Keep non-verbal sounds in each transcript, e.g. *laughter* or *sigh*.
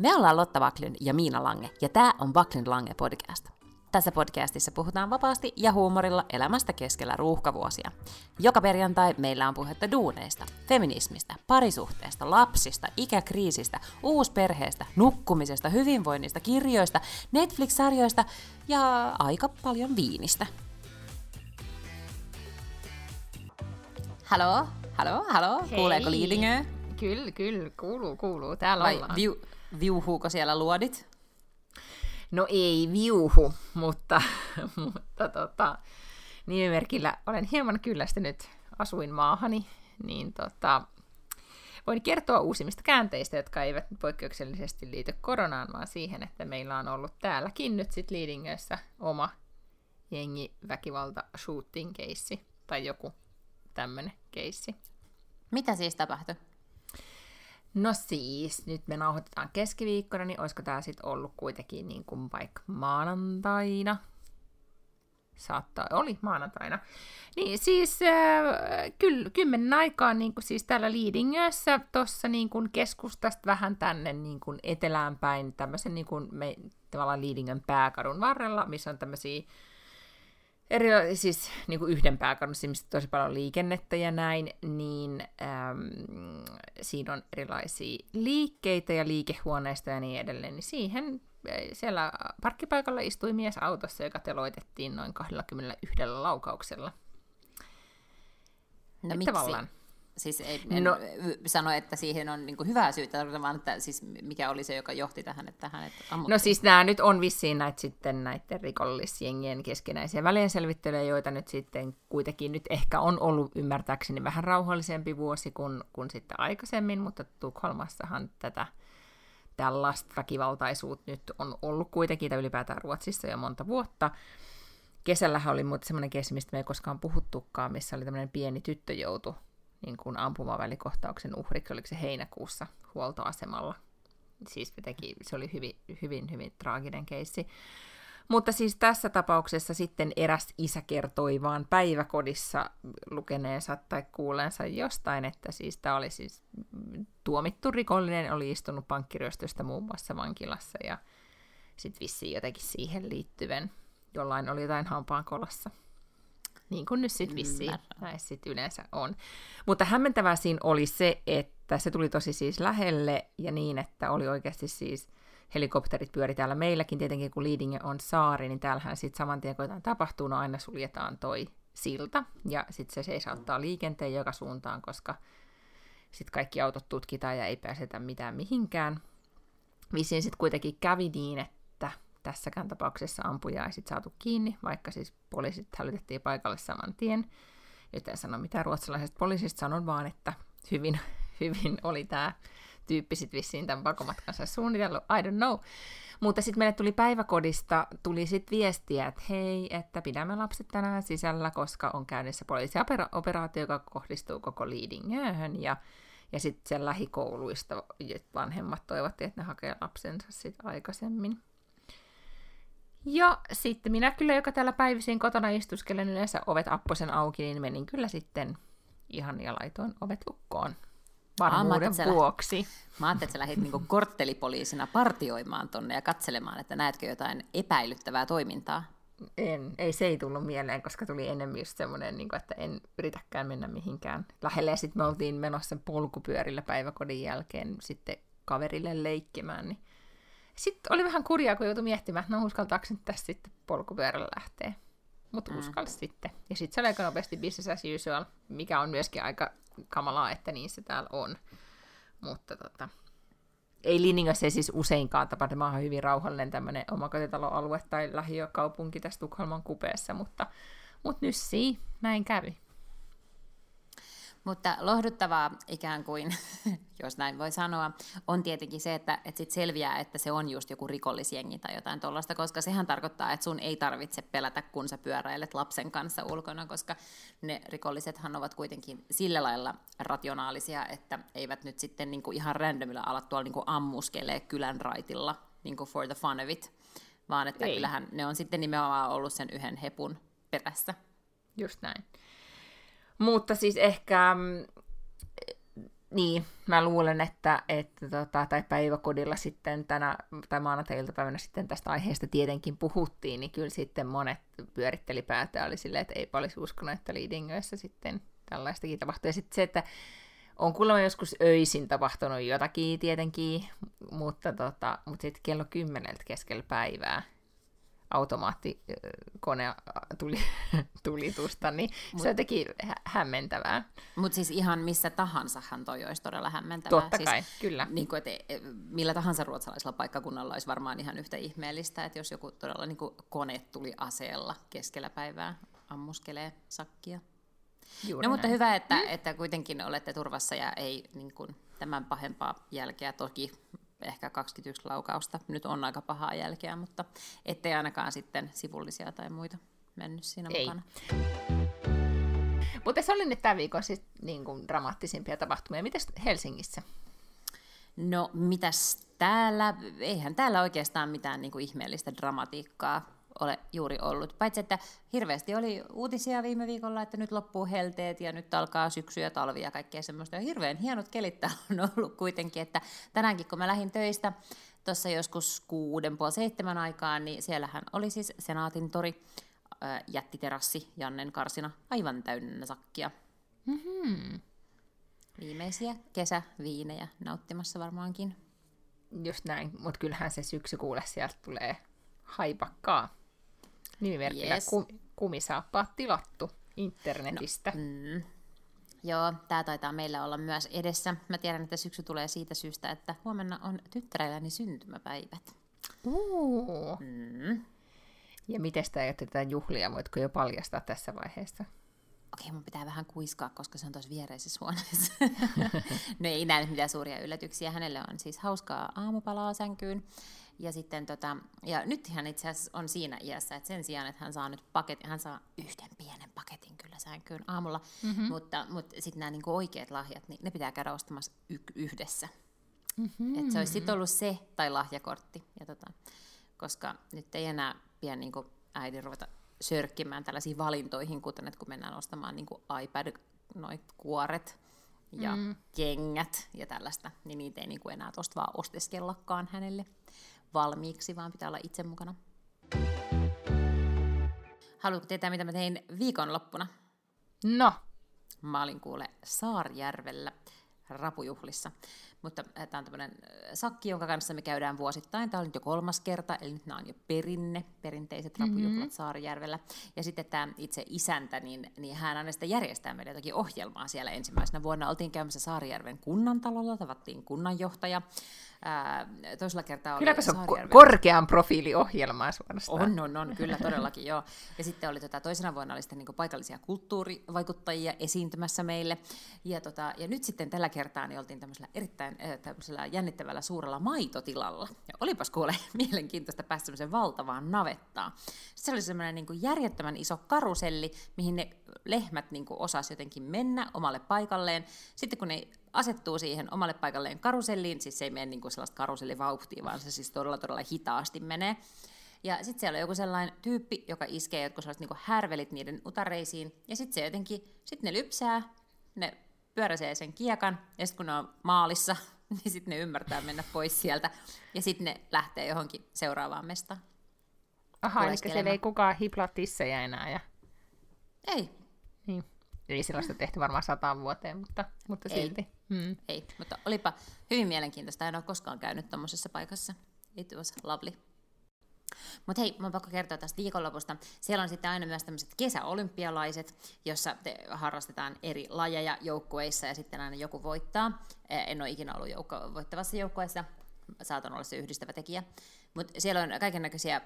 Me ollaan Lotta Vaklin ja Miina Lange, ja tämä on Vaklin Lange podcast. Tässä podcastissa puhutaan vapaasti ja huumorilla elämästä keskellä ruuhkavuosia. Joka perjantai meillä on puhetta duuneista, feminismistä, parisuhteesta, lapsista, ikäkriisistä, uusperheestä, nukkumisesta, hyvinvoinnista, kirjoista, Netflix-sarjoista ja aika paljon viinistä. Halo, halo, halo, Hei. kuuleeko Liidingö? Kyllä, kyllä, kuuluu, kuuluu. Täällä Vai ollaan. viu, viuhuuko siellä luodit? No ei viuhu, mutta, *laughs* mutta tota, nimimerkillä olen hieman kyllästynyt asuin maahani, niin tota, voin kertoa uusimmista käänteistä, jotka eivät poikkeuksellisesti liity koronaan, vaan siihen, että meillä on ollut täälläkin nyt sitten Leadingössä oma jengi väkivalta shooting keissi tai joku tämmöinen keissi. Mitä siis tapahtui? No siis, nyt me nauhoitetaan keskiviikkona, niin olisiko tämä sitten ollut kuitenkin niin kuin vaikka maanantaina? Saattaa, oli maanantaina. Niin siis äh, kyllä kymmenen aikaan niin kuin siis täällä Liidingössä tuossa niin kuin keskustasta vähän tänne niin kuin etelään päin, tämmöisen niin kuin me, tavallaan Liidingön pääkadun varrella, missä on tämmöisiä eri, siis niin kuin yhden pääkadun, missä tosi paljon liikennettä ja näin, niin äm, siinä on erilaisia liikkeitä ja liikehuoneista ja niin edelleen, niin siihen äh, siellä parkkipaikalla istui mies autossa, joka teloitettiin noin 21 laukauksella. No Et miksi? tavallaan. Siis ei, en No- no, sano, että siihen on niin hyvää syytä, tarkoitan vaan, että siis mikä oli se, joka johti tähän, että hänet ammuttiin. No siis nämä nyt on vissiin näitä sitten näiden rikollisjengien keskinäisiä välienselvittelyjä, joita nyt sitten kuitenkin nyt ehkä on ollut ymmärtääkseni vähän rauhallisempi vuosi kuin, kuin sitten aikaisemmin, mutta Tukholmassahan tätä tällaista väkivaltaisuutta nyt on ollut kuitenkin, tai ylipäätään Ruotsissa jo monta vuotta. Kesällähän oli muuten semmoinen keissi, mistä me ei koskaan puhuttukaan, missä oli tämmöinen pieni tyttö joutu niin kuin ampumavälikohtauksen uhriksi, oliko se heinäkuussa huoltoasemalla. Siis teki, se oli hyvin, hyvin, hyvin traaginen keissi. Mutta siis tässä tapauksessa sitten eräs isä kertoi vaan päiväkodissa lukeneensa tai kuuleensa jostain, että siis tämä oli siis tuomittu rikollinen, oli istunut pankkiryöstöstä muun muassa vankilassa ja sitten vissiin jotenkin siihen liittyvän, jollain oli jotain hampaankolossa. Niin kuin nyt sitten vissiin Ymmärrän. näissä sit yleensä on. Mutta hämmentävää siinä oli se, että se tuli tosi siis lähelle ja niin, että oli oikeasti siis helikopterit pyöri täällä meilläkin, tietenkin kun Liidinge on saari, niin täällähän sitten saman tien kun jotain tapahtuu, no aina suljetaan toi silta, ja sitten se seisauttaa liikenteen joka suuntaan, koska sitten kaikki autot tutkitaan ja ei pääsetä mitään mihinkään. Vissiin sitten kuitenkin kävi niin, että tässäkään tapauksessa ampuja ei sit saatu kiinni, vaikka siis poliisit hälytettiin paikalle saman tien. Nyt en sano mitään ruotsalaisesta poliisista, sanon vaan, että hyvin, *laughs* hyvin oli tämä tyyppi sitten vissiin tämän pakomatkansa suunnitellut, I don't know. Mutta sitten meille tuli päiväkodista, tuli sitten viestiä, että hei, että pidämme lapset tänään sisällä, koska on käynnissä poliisioperaatio, joka kohdistuu koko Liidingöhön, ja, ja sitten siellä lähikouluista vanhemmat toivottiin, että ne hakee lapsensa sitten aikaisemmin. Ja sitten minä kyllä, joka täällä päivisin kotona istuskelen yleensä ovet apposen auki, niin menin kyllä sitten ihan ja laitoin ovet lukkoon varmuuden että sä vuoksi. Mä ajattelin, että sä lähdit niinku korttelipoliisina partioimaan tonne ja katselemaan, että näetkö jotain epäilyttävää toimintaa. En, ei se ei tullut mieleen, koska tuli enemmän just semmoinen, niin että en yritäkään mennä mihinkään lähelle. Ja sitten me oltiin menossa polkupyörillä päiväkodin jälkeen sitten kaverille leikkimään. Niin. Sitten oli vähän kurjaa, kun joutui miettimään, että no uskaltaako nyt tässä sitten polkupyörällä lähteä. Mutta mm. uskalsi sitten. Ja sitten se oli aika nopeasti business as usual, mikä on myöskin aika kamalaa, että niin se täällä on. Mutta tota, ei Liningössä ei siis useinkaan tapahdu. Mä oon hyvin rauhallinen tämmöinen omakotitaloalue tai lähiökaupunki tässä Tukholman kupeessa, mutta, mutta nyssii, näin kävi. Mutta lohduttavaa ikään kuin, *laughs* jos näin voi sanoa, on tietenkin se, että, että sit selviää, että se on just joku rikollisjengi tai jotain tuollaista, koska sehän tarkoittaa, että sun ei tarvitse pelätä, kun sä pyöräilet lapsen kanssa ulkona, koska ne rikollisethan ovat kuitenkin sillä lailla rationaalisia, että eivät nyt sitten niin kuin ihan randomilla ala tuolla niin kuin ammuskelee kylän raitilla niin kuin for the fun of it, vaan että Ei. kyllähän ne on sitten nimenomaan ollut sen yhden hepun perässä. Just näin. Mutta siis ehkä mm, niin, mä luulen, että, että tota, tai päiväkodilla sitten tänä, tai maanantai-iltapäivänä sitten tästä aiheesta tietenkin puhuttiin, niin kyllä sitten monet pyöritteli päätä oli silleen, että eipä olisi uskonut, että Liidingössä sitten tällaistakin tapahtuu. Ja sitten se, että on kuulemma joskus öisin tapahtunut jotakin tietenkin, mutta, tota, mutta sitten kello kymmeneltä keskellä päivää automaattikone tuli, *laughs* tulitusta, niin Mut, se on jotenkin hä- hämmentävää. Mutta siis ihan missä tahansahan toi olisi todella hämmentävää. Totta siis, kai, kyllä. Niin kuin, että e, millä tahansa ruotsalaisella paikkakunnalla olisi varmaan ihan yhtä ihmeellistä, että jos joku todella niin kuin kone tuli aseella keskellä päivää ammuskelee sakkia. Juuri no näin. mutta hyvä, että, mm. että kuitenkin olette turvassa ja ei niin kuin, tämän pahempaa jälkeä toki ehkä 21 laukausta. Nyt on aika pahaa jälkeä, mutta ettei ainakaan sitten sivullisia tai muita mennyt siinä ei. mukana. Mutta se oli nyt tämän viikon siis niin kuin dramaattisimpia tapahtumia. Mitäs Helsingissä? No, mitäs täällä? Eihän täällä oikeastaan mitään niin kuin ihmeellistä dramatiikkaa ole juuri ollut. Paitsi, että hirveästi oli uutisia viime viikolla, että nyt loppuu helteet ja nyt alkaa syksy ja talvi ja kaikkea semmoista. Ja hirveän hienot kelit on ollut kuitenkin, että tänäänkin kun mä lähdin töistä tuossa joskus kuuden puoli seitsemän aikaan, niin siellähän oli siis Senaatin tori, jättiterassi Jannen karsina aivan täynnä sakkia. Mm-hmm. Viimeisiä kesäviinejä nauttimassa varmaankin. Just näin, mutta kyllähän se syksy kuule sieltä tulee haipakkaa. Nimimerkillä yes. kum, kumisaappaat tilattu internetistä. No, mm. Joo, tämä taitaa meillä olla myös edessä. Mä tiedän, että syksy tulee siitä syystä, että huomenna on tyttärelläni syntymäpäivät. Uh. Mm. Ja miten sitä jätetään juhlia? Voitko jo paljastaa tässä vaiheessa? Okei, mun pitää vähän kuiskaa, koska se on tuossa viereisessä huoneessa. *laughs* no ei näy mitään suuria yllätyksiä. Hänelle on siis hauskaa aamupalaa sänkyyn. Ja, sitten tota, ja nyt hän itse asiassa on siinä iässä, että sen sijaan, että hän saa nyt paketin, hän saa yhden pienen paketin kyllä sänkyyn aamulla, mm-hmm. mutta, mutta sitten nämä niinku oikeat lahjat, niin ne pitää käydä ostamassa y- yhdessä. Mm-hmm. Että se olisi sitten ollut se tai lahjakortti. Ja tota, koska nyt ei enää pian niinku äidin ruveta sörkkimään tällaisiin valintoihin, kuten että kun mennään ostamaan niinku iPad, noit kuoret, ja mm. kengät ja tällaista, niin niitä ei niinku enää tuosta vaan osteskellakaan hänelle valmiiksi, vaan pitää olla itse mukana. Haluatko tietää, mitä mä tein viikonloppuna? No. Mä olin kuule Saarjärvellä rapujuhlissa. Mutta äh, tämä on tämmöinen äh, sakki, jonka kanssa me käydään vuosittain. Tämä on nyt jo kolmas kerta, eli nyt nämä on jo perinne, perinteiset mhm. rapujuhlat mm-hmm. Saarijärvellä. Ja sitten tämä itse isäntä, niin, niin hän aina sitä järjestää meille jotakin ohjelmaa siellä ensimmäisenä vuonna. Oltiin käymässä Saarijärven kunnantalolla, tavattiin kunnanjohtaja. Ää, toisella kertaa oli Kylläpä se on ko- korkean profiiliohjelmaa suorastaan. On, on, on, kyllä todellakin joo. Ja sitten oli tota, toisena vuonna oli sitten niin paikallisia kulttuurivaikuttajia esiintymässä meille. Ja, tota, ja nyt sitten tällä kertaa niin oltiin tämmöisellä erittäin tämmöisellä jännittävällä suurella maitotilalla. Ja olipas kuule *laughs* mielenkiintoista päästä semmoiseen valtavaan navettaan. Se oli semmoinen niin järjettömän iso karuselli, mihin ne lehmät niin osas jotenkin mennä omalle paikalleen. Sitten kun ne asettuu siihen omalle paikalleen karuselliin, siis se ei mene niin sellaista karusellivauhtia, vaan se siis todella todella hitaasti menee. Ja sitten siellä on joku sellainen tyyppi, joka iskee jotkut sellaiset niin härvelit niiden utareisiin, ja sitten se jotenkin, sitten ne lypsää, ne pyöräsee sen kiekan, ja sitten kun ne on maalissa, *laughs* niin sitten ne ymmärtää mennä pois sieltä, ja sitten ne lähtee johonkin seuraavaan mestaan. Aha, eli siellä ei kukaan hiplaa tissejä enää. Ja... Ei. Niin. Ei sellaista tehty varmaan sataan vuoteen, mutta, mutta ei. silti. Hmm. Ei, mutta olipa hyvin mielenkiintoista. En ole koskaan käynyt tuommoisessa paikassa. It was lovely. Mutta hei, mä pakko kertoa tästä viikonlopusta. Siellä on sitten aina myös tämmöiset kesäolympialaiset, jossa te harrastetaan eri lajeja joukkueissa ja sitten aina joku voittaa. En ole ikinä ollut joukko, voittavassa joukkueessa, saatan olla se yhdistävä tekijä. Mutta siellä on kaiken näköisiä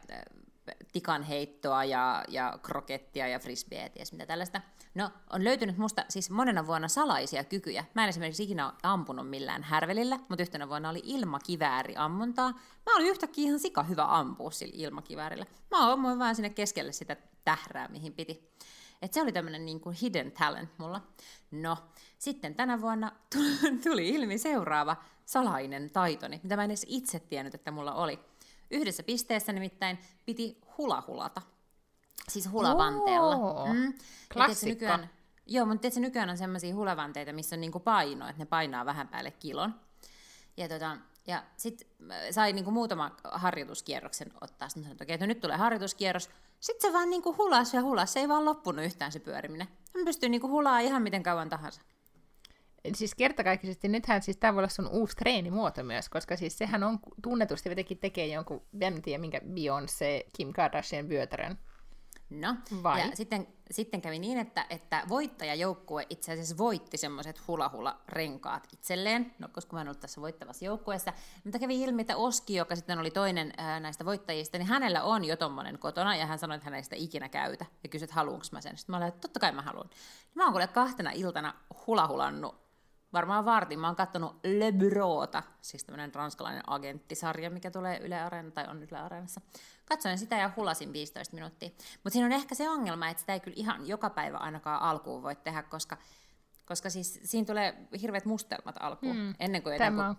tikanheittoa ja, ja krokettia ja frisbeä ja ties mitä tällaista. No, on löytynyt musta siis monena vuonna salaisia kykyjä. Mä en esimerkiksi ikinä ampunut millään härvelillä, mutta yhtenä vuonna oli ilmakivääri ammuntaa. Mä olin yhtäkkiä ihan sika hyvä ampua sillä ilmakiväärillä. Mä ammuin vaan sinne keskelle sitä tährää, mihin piti. Et se oli tämmöinen niin hidden talent mulla. No, sitten tänä vuonna *laughs* tuli ilmi seuraava salainen taitoni, mitä mä en edes itse tiennyt, että mulla oli. Yhdessä pisteessä nimittäin piti hulahulata. Siis hulavanteella. Mm. Klassikko. Nykyään, Joo, mutta tiedätkö, nykyään on sellaisia hulevanteita, missä on niinku paino, että ne painaa vähän päälle kilon. Ja, tota, ja sitten sai niinku muutama harjoituskierroksen ottaa. Sitten sanoin, että okei, että nyt tulee harjoituskierros. Sitten se vaan niinku hulas ja hulas. Se ei vaan loppunut yhtään se pyöriminen. Hän pystyy niinku hulaa ihan miten kauan tahansa. Siis kertakaikkisesti, nythän siis tämä voi olla sun uusi treenimuoto myös, koska siis sehän on tunnetusti jotenkin tekee jonkun, en tiedä minkä Beyoncé, Kim Kardashian vyötärön. No, Vai? ja sitten, sitten kävi niin, että, että voittajajoukkue itse asiassa voitti semmoiset hula-hula-renkaat itselleen, no, koska mä en ollut tässä voittavassa joukkueessa. Mutta kävi ilmi, että Oski, joka sitten oli toinen ää, näistä voittajista, niin hänellä on jo tommonen kotona, ja hän sanoi, että hän ei sitä ikinä käytä, ja kysyi, että haluanko mä sen. Sitten mä olin, että totta kai mä haluan. Mä oon kuule kahtena iltana hulahulannut varmaan vartin. Mä oon kattonut Le Bureauta, siis tämmöinen ranskalainen agenttisarja, mikä tulee Yle Areena, tai on Yle Areenassa. Katsoin sitä ja hulasin 15 minuuttia. Mutta siinä on ehkä se ongelma, että sitä ei kyllä ihan joka päivä ainakaan alkuun voi tehdä, koska, koska siis siinä tulee hirveät mustelmat alkuun, mm, ennen kuin Tämä on...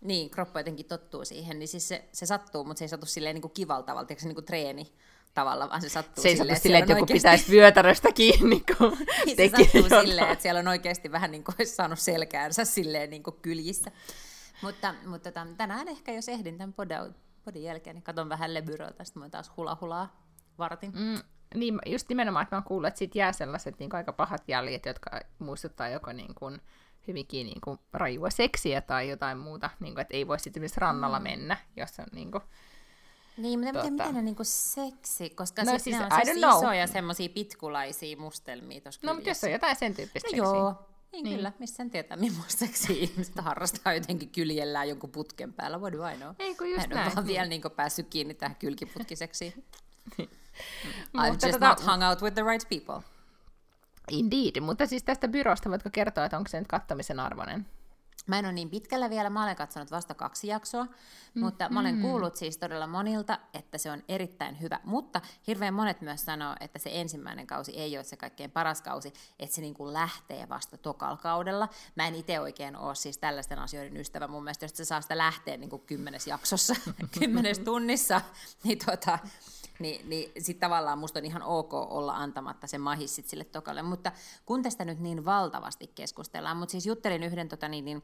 Niin, kroppa jotenkin tottuu siihen, niin siis se, se sattuu, mutta se ei satu silleen niin kuin kivalla tavalla, se niin kuin treeni tavalla, vaan se sattuu se ei silleen, että, silleen, että joku oikeasti... pitäisi vyötäröstä kiinni, kun *laughs* niin, se sattuu jotain. silleen, että siellä on oikeasti vähän niin kuin olisi saanut selkäänsä silleen niin kuin kyljissä. Mutta, mutta tämän, tänään ehkä jos ehdin tämän podin, podin jälkeen, niin katson vähän lebyröltä, sitten mä taas hula hulaa vartin. Mm, niin, just nimenomaan, että mä oon kuullut, että siitä jää sellaiset niin aika pahat jäljet, jotka muistuttaa joko niin kuin, hyvinkin niin kuin, rajua seksiä tai jotain muuta, niin kuin, että ei voi sitten rannalla mm. mennä, jos on niin kuin, niin, mutta tuota... miten ne niinku seksi, koska no, siis, siis, ne on siis isoja semmoisia pitkulaisia mustelmia tuossa No, mutta jos on jotain sen tyyppistä no, joo, niin, niin, kyllä, missä sen tietää, millaista *laughs* ihmiset harrastaa jotenkin kyljellään jonkun putken päällä, what do I know? Ei kun just en näin. ole vaan vielä niin päässyt kiinni tähän kylkiputkiseksiin. *laughs* I've just tota... not hung out with the right people. Indeed, mutta siis tästä byrosta voitko kertoa, että onko se nyt kattamisen arvoinen? Mä en ole niin pitkällä vielä, mä olen katsonut vasta kaksi jaksoa, mm. mutta mä olen mm. kuullut siis todella monilta, että se on erittäin hyvä. Mutta hirveän monet myös sanoo, että se ensimmäinen kausi ei ole se kaikkein paras kausi, että se niin kuin lähtee vasta tokalkaudella. Mä en itse oikein ole siis tällaisten asioiden ystävä. Mun mielestä jos se saa sitä lähteä niin kuin kymmenes jaksossa, *laughs* kymmenes tunnissa, niin tota, niin, niin sitten tavallaan musta on ihan ok olla antamatta se mahis sit sille tokalle. Mutta kun tästä nyt niin valtavasti keskustellaan, mutta siis juttelin yhden tota, niin, niin,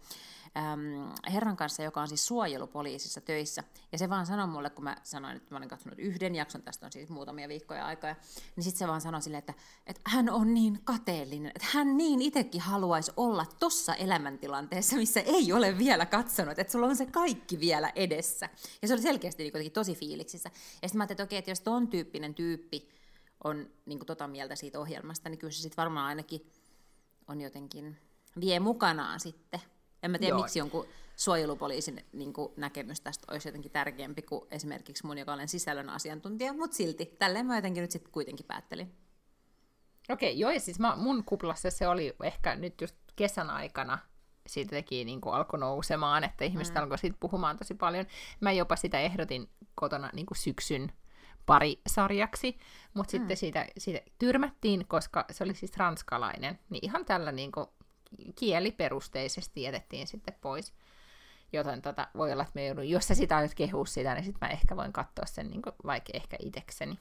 äm, herran kanssa, joka on siis suojelupoliisissa töissä, ja se vaan sanoi mulle, kun mä sanoin, että mä olin katsonut yhden jakson, tästä on siis muutamia viikkoja aikaa, niin sitten se vaan sanoi silleen, että, että hän on niin kateellinen, että hän niin itsekin haluaisi olla tossa elämäntilanteessa, missä ei ole vielä katsonut, että sulla on se kaikki vielä edessä. Ja se oli selkeästi niin tosi fiiliksissä. Ja sitten mä ajattelin, että okei, että jos ton tyyppinen tyyppi on niin tota mieltä siitä ohjelmasta, niin kyllä se sitten varmaan ainakin on jotenkin, vie mukanaan sitten en mä tiedä, Joo. miksi jonkun suojelupoliisin niin kuin, näkemys tästä olisi jotenkin tärkeämpi kuin esimerkiksi mun, joka olen sisällön asiantuntija, mutta silti, tälleen mä jotenkin nyt sitten kuitenkin päättelin. Okei, okay, joo, ja siis mä, mun kuplassa se oli ehkä nyt just kesän aikana, siitä teki niin kuin alkoi nousemaan, että ihmiset mm. alkoi siitä puhumaan tosi paljon. Mä jopa sitä ehdotin kotona niin kuin syksyn pari sarjaksi, mutta mm. sitten siitä, siitä tyrmättiin, koska se oli siis ranskalainen. Niin ihan tällä niin kuin kieliperusteisesti jätettiin sitten pois. Joten tota, voi olla, että me joudun, jos sä sitä aiot kehua sitä, niin sitten mä ehkä voin katsoa sen niin vaikka ehkä itekseni.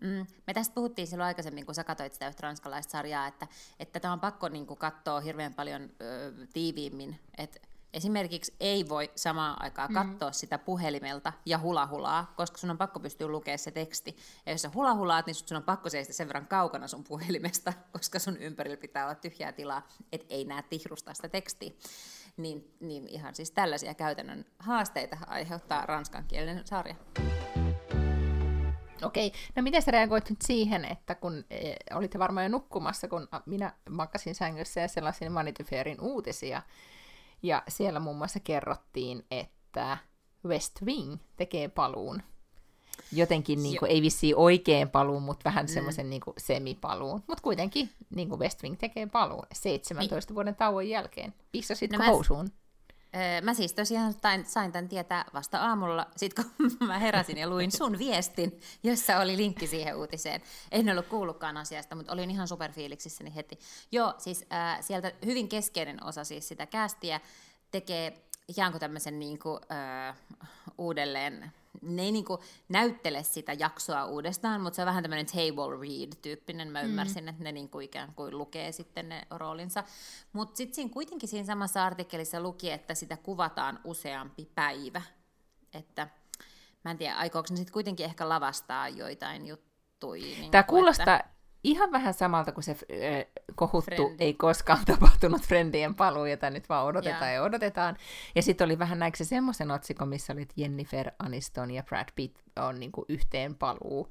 Mm. Me tästä puhuttiin silloin aikaisemmin, kun sä katsoit sitä ranskalaista sarjaa, että, että tämä on pakko niin katsoa hirveän paljon ö, tiiviimmin. Että Esimerkiksi ei voi samaan aikaan mm. katsoa mm. sitä puhelimelta ja hulahulaa, koska sun on pakko pystyä lukemaan se teksti. Ja jos sä hulahulaat, niin sun on pakko seistä sen verran kaukana sun puhelimesta, *laughs* koska sun ympärillä pitää olla tyhjää tilaa, et ei näe tihrusta sitä tekstiä. Niin, niin ihan siis tällaisia käytännön haasteita aiheuttaa ranskankielinen sarja. Okei, no miten sä reagoit nyt siihen, että kun e, olitte varmaan jo nukkumassa, kun minä makasin sängyssä ja sellaisin Manityferin uutisia, ja siellä muun muassa kerrottiin, että West Wing tekee paluun. Jotenkin niin kuin, ei vissiin oikein paluun, mutta vähän mm. semmoisen niin semipaluun. Mutta kuitenkin niin kuin West Wing tekee paluun 17 niin. vuoden tauon jälkeen. Pissasitko no, housuun? Mä siis tosiaan tain, sain tämän tietää vasta aamulla, sit kun *laughs* mä heräsin ja luin sun viestin, jossa oli linkki siihen uutiseen. En ollut kuullutkaan asiasta, mutta olin ihan superfiiliksissäni heti. Joo, siis äh, sieltä hyvin keskeinen osa siis sitä kästiä tekee ikään kuin tämmöisen niin kuin, äh, uudelleen ne ei niinku näyttele sitä jaksoa uudestaan, mutta se on vähän tämmöinen table read-tyyppinen. Mä mm. ymmärsin, mm. että ne niinku ikään kuin lukee sitten ne roolinsa. Mutta sitten siinä kuitenkin siinä samassa artikkelissa luki, että sitä kuvataan useampi päivä. Että mä en tiedä, aikooko ne sitten kuitenkin ehkä lavastaa joitain juttuja. Niin Tämä kuulostaa että... ihan vähän samalta kuin se äh, kohuttu Friend. ei koskaan *laughs* tapahtunut Friendien paluu, jota nyt vaan odotetaan yeah. ja odotetaan. Ja sitten oli vähän näikö se semmoisen otsikon, missä oli, että Jennifer Aniston ja Brad Pitt on niinku yhteen paluu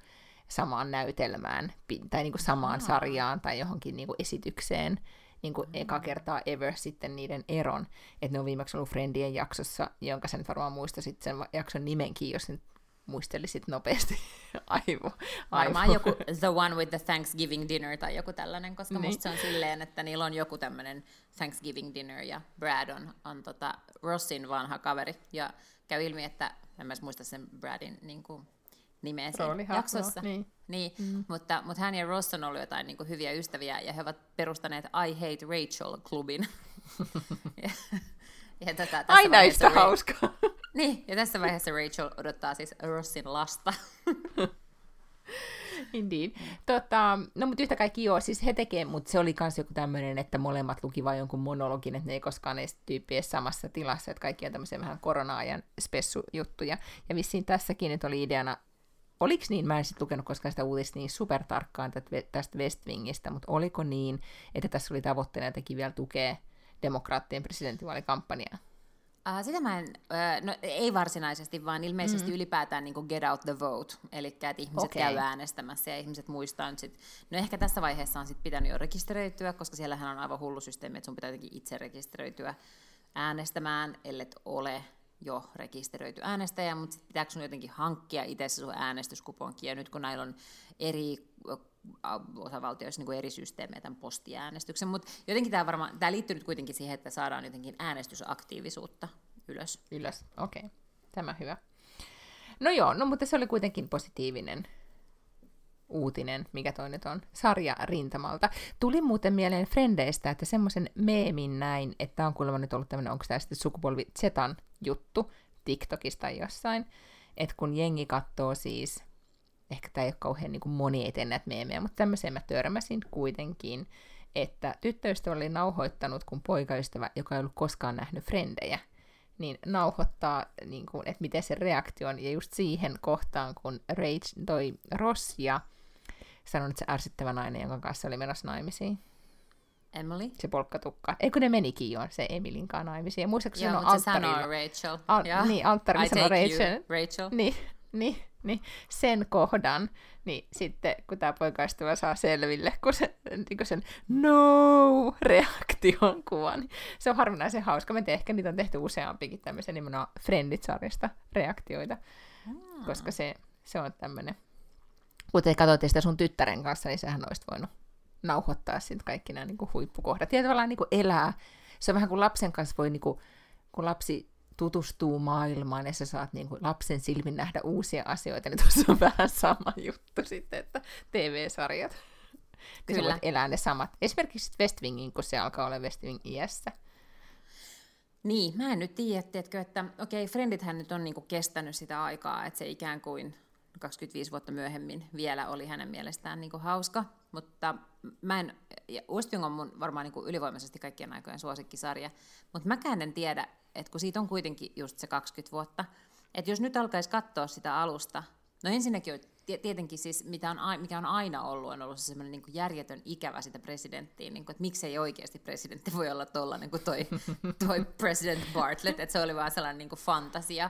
samaan näytelmään tai niinku samaan Aha. sarjaan tai johonkin niinku esitykseen niin kuin eka kertaa ever sitten niiden eron. Että ne on viimeksi ollut Friendien jaksossa, jonka sä nyt varmaan muistasit sen jakson nimenkin, jos nyt muistelisit nopeasti. aivo, *laughs* aivo. Varmaan joku The One with the Thanksgiving Dinner tai joku tällainen, koska niin. musta se on silleen, että niillä on joku tämmöinen Thanksgiving Dinner ja Brad on, on tota Rossin vanha kaveri ja käy ilmi, että en mä muista sen Bradin niin kuin, nimeä siinä jaksossa. Niin. Niin, mm. mutta, mutta hän ja Ross on ollut jotain niin kuin, hyviä ystäviä ja he ovat perustaneet I Hate Rachel-klubin. *laughs* *laughs* ja, tota, tässä Aina yhtä Ra- hauskaa. *laughs* niin, ja tässä vaiheessa Rachel odottaa siis Rossin lasta. *laughs* Indeed. Tota, no mutta yhtä kaikki joo, siis he tekee, mutta se oli myös joku tämmöinen, että molemmat luki vain jonkun monologin, että ne ei koskaan edes tyyppiä samassa tilassa, että kaikki on tämmöisiä vähän korona-ajan spessujuttuja. Ja vissiin tässäkin nyt oli ideana oliko niin, mä en sitten lukenut koskaan sitä uutista niin supertarkkaan tästä West Wingistä, mutta oliko niin, että tässä oli tavoitteena jotenkin vielä tukea demokraattien presidentinvaalikampanjaa? Uh, sitä mä en, uh, no ei varsinaisesti, vaan ilmeisesti mm. ylipäätään niin get out the vote, eli että ihmiset okay. käy äänestämässä ja ihmiset muistaa nyt sit, no ehkä tässä vaiheessa on sitten pitänyt jo rekisteröityä, koska siellähän on aivan hullu systeemi, että sun pitää jotenkin itse rekisteröityä äänestämään, ellei ole jo rekisteröity äänestäjä, mutta sitten pitääkö sun jotenkin hankkia itse sun äänestyskuponki, ja nyt kun näillä on eri osavaltioissa niin kuin eri systeemejä tämän postiäänestyksen, mutta jotenkin tämä varmaan, tämä liittyy nyt kuitenkin siihen, että saadaan jotenkin äänestysaktiivisuutta ylös. Ylös, okei. Okay. Tämä hyvä. No joo, no mutta se oli kuitenkin positiivinen uutinen, mikä toi nyt on, sarja rintamalta. Tuli muuten mieleen Frendeistä, että semmoisen meemin näin, että on kuulemma nyt ollut tämmöinen, onko tämä sitten sukupolvi Zetan juttu TikTokista jossain, että kun jengi katsoo siis, ehkä tämä ei ole kauhean niin kuin moni eteen näitä meemejä, mutta tämmöiseen mä törmäsin kuitenkin, että tyttöystävä oli nauhoittanut, kun poikaystävä, joka ei ollut koskaan nähnyt frendejä, niin nauhoittaa, niin kuin, että miten se reaktio on. Ja just siihen kohtaan, kun Rage, toi Ross ja sanon, että se ärsyttävä nainen, jonka kanssa oli menossa naimisiin. Emily? Se polkkatukka. Eikö ne menikin jo se Emilin kanssa naimisiin? Ja muistaakseni Joo, se sanoo Rachel. Al- yeah. Niin, alttarilla sanoo Rachel. You, Rachel. Niin, niin, niin, sen kohdan, niin sitten kun tämä poikaystävä saa selville, kun se, niin kun sen no-reaktion kuva, niin se on harvinaisen hauska. Tiedän, ehkä niitä on tehty useampikin tämmöisen nimenomaan Friendit-sarjasta reaktioita, hmm. koska se, se on tämmöinen kun te katsoitte sitä sun tyttären kanssa, niin sehän olisi voinut nauhoittaa sitten kaikki nämä niin kuin huippukohdat. Ja tavallaan niin kuin elää. Se on vähän kuin lapsen kanssa voi, niin kuin, kun lapsi tutustuu maailmaan ja sä saat niin kuin lapsen silmin nähdä uusia asioita, niin tuossa on vähän sama juttu sitten, että TV-sarjat. Kyllä. Niin elää ne samat. Esimerkiksi West Wingin, kun se alkaa olla West Wing iässä. Niin, mä en nyt tiedä, tiedätkö, että okei, okay, Friendithän nyt on niinku kestänyt sitä aikaa, että se ikään kuin 25 vuotta myöhemmin vielä oli hänen mielestään niin kuin hauska, mutta mä en, ja Wing on mun varmaan niin kuin ylivoimaisesti kaikkien aikojen suosikkisarja, mutta mäkään en tiedä, että kun siitä on kuitenkin just se 20 vuotta, että jos nyt alkaisi katsoa sitä alusta, no ensinnäkin tietenkin siis, mitä on, mikä on aina ollut, on ollut se semmoinen niin järjetön ikävä sitä presidenttiin, niin kuin, että miksei oikeasti presidentti voi olla tollainen kuin toi, *laughs* toi president Bartlett, että se oli vaan sellainen niin kuin fantasia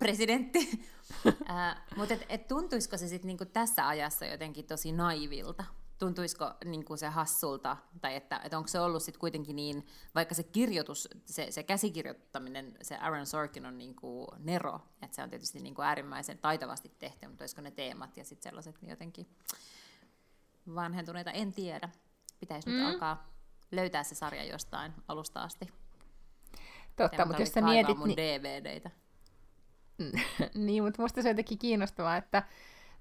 presidentti. *laughs* äh, mutta et, et tuntuisiko se sitten niinku tässä ajassa jotenkin tosi naivilta? Tuntuisiko niinku se hassulta? Tai että et onko se ollut sitten kuitenkin niin, vaikka se kirjoitus, se, se käsikirjoittaminen, se Aaron Sorkin on niinku nero, että se on tietysti niinku äärimmäisen taitavasti tehty, mutta olisiko ne teemat ja sitten sellaiset niin jotenkin vanhentuneita, en tiedä. Pitäisi mm. nyt alkaa löytää se sarja jostain alusta asti. Totta, mutta jos sä mietit... mun niin... DVDitä. *laughs* niin, mutta musta se on jotenkin kiinnostavaa, että,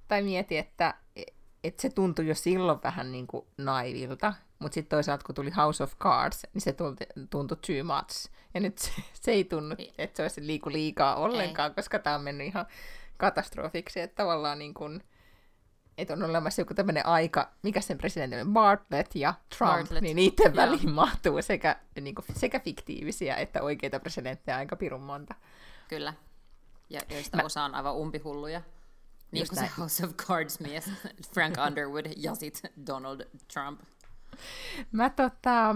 tai mieti, että, että se tuntui jo silloin vähän niin kuin naivilta, mutta sitten toisaalta kun tuli House of Cards, niin se tuntui too much. Ja nyt se, se ei tunnu, että se olisi liiku liikaa ollenkaan, ei. koska tämä on mennyt ihan katastrofiksi, että tavallaan niin kuin, että on olemassa joku tämmöinen aika, mikä sen presidentti on, Bartlett ja Trump, Bartlett. niin niiden väliin Joo. mahtuu sekä, niin kuin, sekä fiktiivisiä että oikeita presidenttejä aika pirun monta. Kyllä, ja joista Mä... osa on aivan umpihulluja. Niin kuin se House of Cards mies, *laughs* Frank Underwood ja sitten Donald Trump. Mä tota,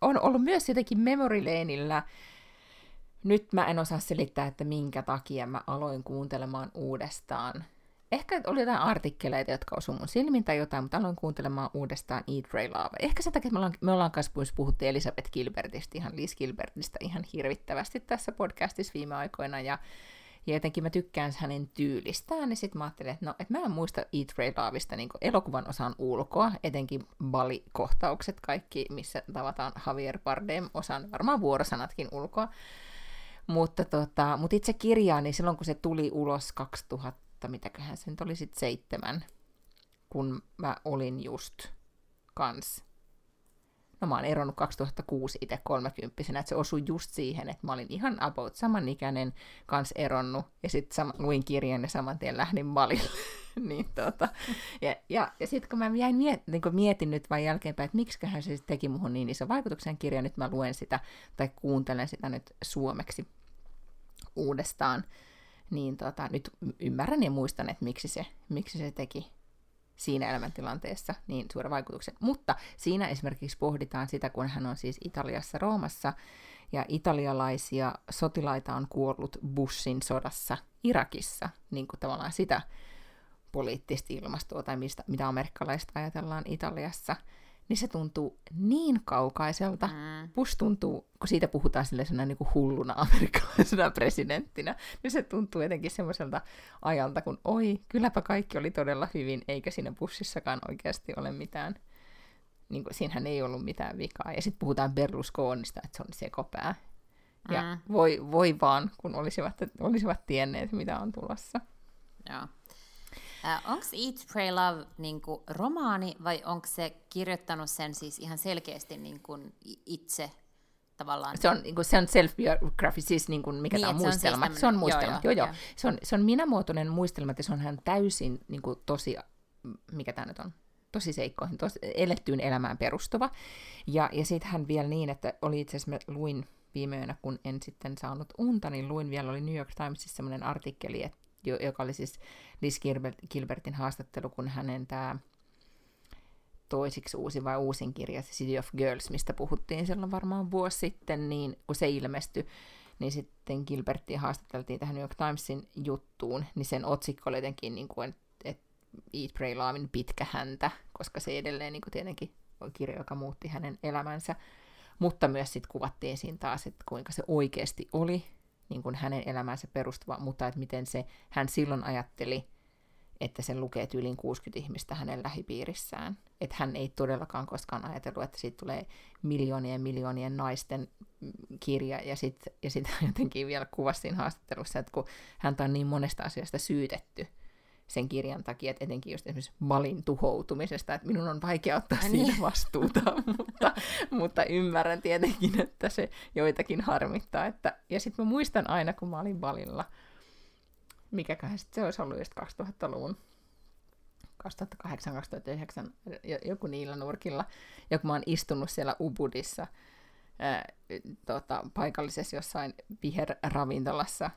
on ollut myös jotenkin Memory Laneillä. Nyt mä en osaa selittää, että minkä takia mä aloin kuuntelemaan uudestaan. Ehkä oli jotain artikkeleita, jotka osuivat mun silmiin tai jotain, mutta aloin kuuntelemaan uudestaan Eat, Pray, Love. Ehkä sen takia, että me ollaan, me ollaan kanssa puhuttu Elisabeth Gilbertistä, ihan Liz Gilbertistä ihan hirvittävästi tässä podcastissa viime aikoina, ja ja jotenkin mä tykkään hänen tyylistään, niin sitten mä ajattelin, että no, että mä en muista Eat, Pray, Loveista niin elokuvan osan ulkoa, etenkin Bali-kohtaukset kaikki, missä tavataan Javier Bardem, osan varmaan vuorosanatkin ulkoa. Mutta, tota, mutta itse kirjaa, niin silloin kun se tuli ulos 2000, mitäköhän se nyt oli sitten seitsemän, kun mä olin just kans No mä oon eronnut 2006 itse kolmekymppisenä, että se osui just siihen, että mä olin ihan about samanikäinen kans eronnut, ja sitten luin kirjan ja saman tien lähdin malille. *laughs* niin, tota. Ja, ja, ja sitten kun mä jäin miet, niin kun mietin nyt vain jälkeenpäin, että miksiköhän se teki muhun niin iso vaikutuksen kirja, nyt mä luen sitä tai kuuntelen sitä nyt suomeksi uudestaan, niin tota, nyt ymmärrän ja muistan, että miksi se, miksi se teki siinä elämäntilanteessa niin suuren vaikutuksen. Mutta siinä esimerkiksi pohditaan sitä, kun hän on siis Italiassa Roomassa, ja italialaisia sotilaita on kuollut Bushin sodassa Irakissa, niin kuin tavallaan sitä poliittista ilmastoa tai mistä, mitä amerikkalaista ajatellaan Italiassa – niin se tuntuu niin kaukaiselta. Mm. Bush tuntuu, kun siitä puhutaan sellaisena niin kuin hulluna *laughs* amerikkalaisena presidenttinä, niin se tuntuu jotenkin semmoiselta ajalta, kun oi, kylläpä kaikki oli todella hyvin, eikä siinä Bushissakaan oikeasti ole mitään, niin kuin, siinähän ei ollut mitään vikaa. Ja sitten puhutaan Berlusconista, että se on sekopää. Ja mm. voi, voi vaan, kun olisivat, olisivat tienneet, mitä on tulossa. Joo. Äh, onko Eat, Pray, Love niin kuin romaani vai onko se kirjoittanut sen siis ihan selkeästi niin kuin itse tavallaan? Se on, niin kuin, se on self-biography, siis niin kuin, mikä niin, tämä on muistelma. Se on, siis se on muistelma, joo, joo, joo, joo. Se, on, se on minämuotoinen muistelma, että se on hän täysin niin kuin, tosi, mikä tämä nyt on, tosi seikkoihin, tosi elettyyn elämään perustuva. Ja, ja sitten hän vielä niin, että oli itse asiassa, luin viime yönä, kun en sitten saanut unta, niin luin vielä, oli New York Timesissa semmoinen artikkeli, että joka oli siis Liz Gilbertin haastattelu, kun hänen tämä toisiksi uusi vai uusin kirja, City of Girls, mistä puhuttiin silloin varmaan vuosi sitten, niin kun se ilmestyi, niin sitten Gilbertia haastateltiin tähän New York Timesin juttuun, niin sen otsikko oli jotenkin, niin kuin, että Eat, Pray, Lovein pitkä häntä, koska se edelleen niin kuin tietenkin on kirja, joka muutti hänen elämänsä, mutta myös sitten kuvattiin siinä taas, että kuinka se oikeasti oli, niin kuin hänen elämänsä perustuva, mutta että miten se, hän silloin ajatteli, että sen lukee yli 60 ihmistä hänen lähipiirissään. Että hän ei todellakaan koskaan ajatellut, että siitä tulee miljoonien miljoonien naisten kirja, ja sitten ja sit *laughs* jotenkin vielä kuvasi haastattelussa, että kun häntä on niin monesta asiasta syytetty, sen kirjan takia, että etenkin just esimerkiksi malin tuhoutumisesta, että minun on vaikea ottaa niin. siitä vastuuta, *laughs* mutta, mutta ymmärrän tietenkin, että se joitakin harmittaa. Että, ja sitten mä muistan aina, kun mä olin valilla, mikäköhän sitten se olisi ollut just 2000-luvun 2008-2009, joku niillä nurkilla, ja kun mä oon istunut siellä Ubudissa, ää, tota, paikallisessa jossain viherravintolassa,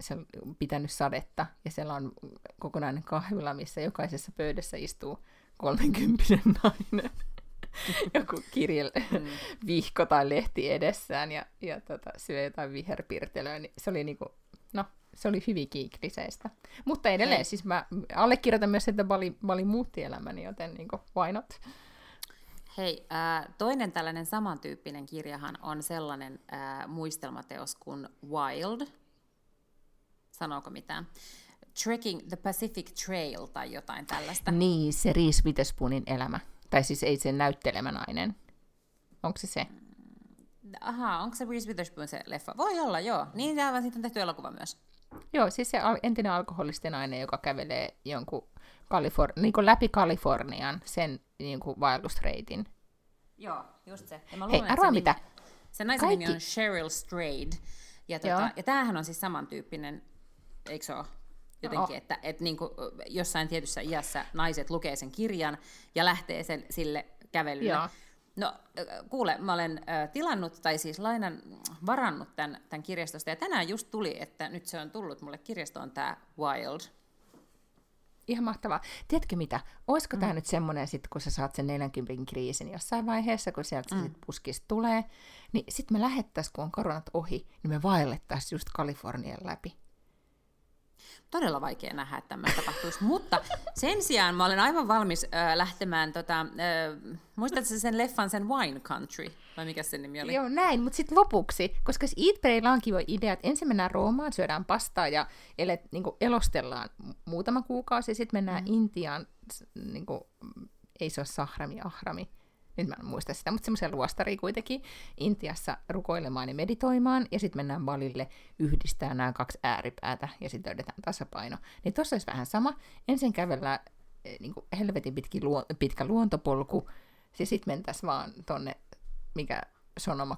se on pitänyt sadetta, ja siellä on kokonainen kahvila, missä jokaisessa pöydässä istuu 30 *laughs* nainen. Joku kirje, mm. vihko tai lehti edessään ja, ja tota, syö jotain viherpirtelöä, niin se oli niinku, no, se oli hyvin kiikliseistä. Mutta edelleen, Hei. siis mä allekirjoitan myös, että Bali, Bali muutti elämäni, joten niinku, why not? Hei, äh, toinen tällainen samantyyppinen kirjahan on sellainen äh, muistelmateos kuin Wild, sanooko mitään, Trekking the Pacific Trail tai jotain tällaista. Niin, se Reese Witherspoonin elämä. Tai siis ei se näyttelemä nainen. Onko se se? Mm, Aha, onko se Reese Witherspoon se leffa? Voi olla, joo. Niin, ja siitä on tehty elokuva myös. Joo, siis se entinen alkoholisten nainen, joka kävelee jonkun Kalifor- niin kuin läpi Kalifornian sen niin kuin vaellusreitin. Joo, just se. Ja mä luulen, Hei, arvaa mitä? Nimi, se naisen Kaikki... nimi on Cheryl Strayed. Ja, tuota, ja tämähän on siis samantyyppinen eikö se ole? jotenkin, oh. että, että niin kuin jossain tietyssä iässä naiset lukee sen kirjan ja lähtee sen, sille kävelylle. Joo. No kuule, mä olen äh, tilannut, tai siis lainan, varannut tämän, tämän kirjastosta, ja tänään just tuli, että nyt se on tullut mulle kirjastoon tämä Wild. Ihan mahtavaa. Tiedätkö mitä? Olisiko mm. tämä nyt semmoinen, sit, kun sä saat sen 40 kriisin jossain vaiheessa, kun sieltä mm. sit puskista tulee, niin sitten me lähettäisiin, kun on koronat ohi, niin me vaellettaisiin just Kalifornian läpi todella vaikea nähdä, että tämä tapahtuisi. Mutta sen sijaan mä olen aivan valmis äh, lähtemään, tota, äh, muistatko sen leffan, sen Wine Country, vai mikä sen nimi oli? Joo, näin, mutta sitten lopuksi, koska Eat, Pray, on kiva idea, että ensin mennään Roomaan, syödään pastaa ja elet, niin kuin elostellaan muutama kuukausi, ja sitten mennään mm. Intiaan, niin kuin, ei se ole sahrami, ahrami, nyt mä en muista sitä, mutta semmoisen luostari kuitenkin Intiassa rukoilemaan ja meditoimaan, ja sitten mennään valille yhdistää nämä kaksi ääripäätä, ja sitten löydetään tasapaino. Niin tuossa olisi vähän sama. Ensin kävellään eh, niin kuin helvetin pitki luo, pitkä luontopolku, ja sitten mentäisiin vaan tonne, mikä sonoma,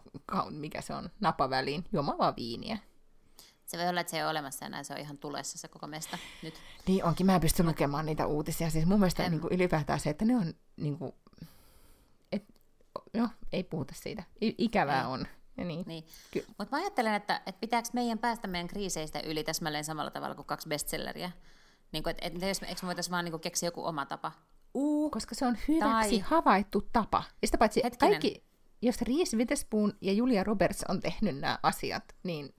mikä se on, napaväliin, juomaan viiniä. Se voi olla, että se ei ole olemassa enää, se on ihan tulessa se koko mesta nyt. Niin onkin, mä pystyn lukemaan niitä uutisia. Siis mun mielestä niin kuin ylipäätään se, että ne on niin kuin, no, ei puhuta siitä. I- ikävää ei. on. Ja niin. niin. Ky- Mutta mä ajattelen, että, että pitääkö meidän päästä meidän kriiseistä yli täsmälleen samalla tavalla kuin kaksi bestselleriä? Niin kuin, että, että jos, eikö me voitaisiin vaan niin keksiä joku oma tapa? Uu, koska se on hyväksi tai... havaittu tapa. Ja sitä paitsi Hetkinen. kaikki, jos Reese Witherspoon ja Julia Roberts on tehnyt nämä asiat, niin...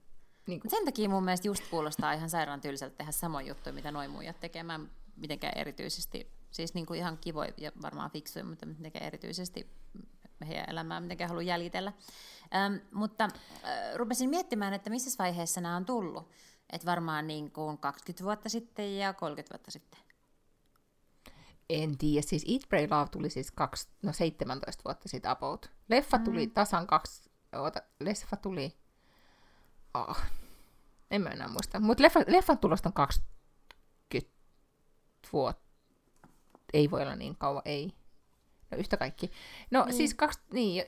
niin kuin... Sen takia mun mielestä just kuulostaa ihan sairaan tylsältä tehdä samoin juttuja, mitä noin muijat tekemään mitenkään erityisesti, siis niin kuin ihan kivoja ja varmaan fiksuja, mutta mitenkään erityisesti heidän elämää mitenkään halua jäljitellä. Ähm, mutta äh, rupesin miettimään, että missä vaiheessa nämä on tullut. Että varmaan niin kuin 20 vuotta sitten ja 30 vuotta sitten. En tiedä, siis Eat, Pray, Love tuli siis kaksi, no 17 vuotta sitten about. Leffa mm. tuli tasan kaksi, oota, leffa tuli, oh, en mä enää muista, mutta leffa, leffan tulosta on 20 vuotta, ei voi olla niin kauan, ei. No yhtä kaikki. No niin. siis kaksi, niin,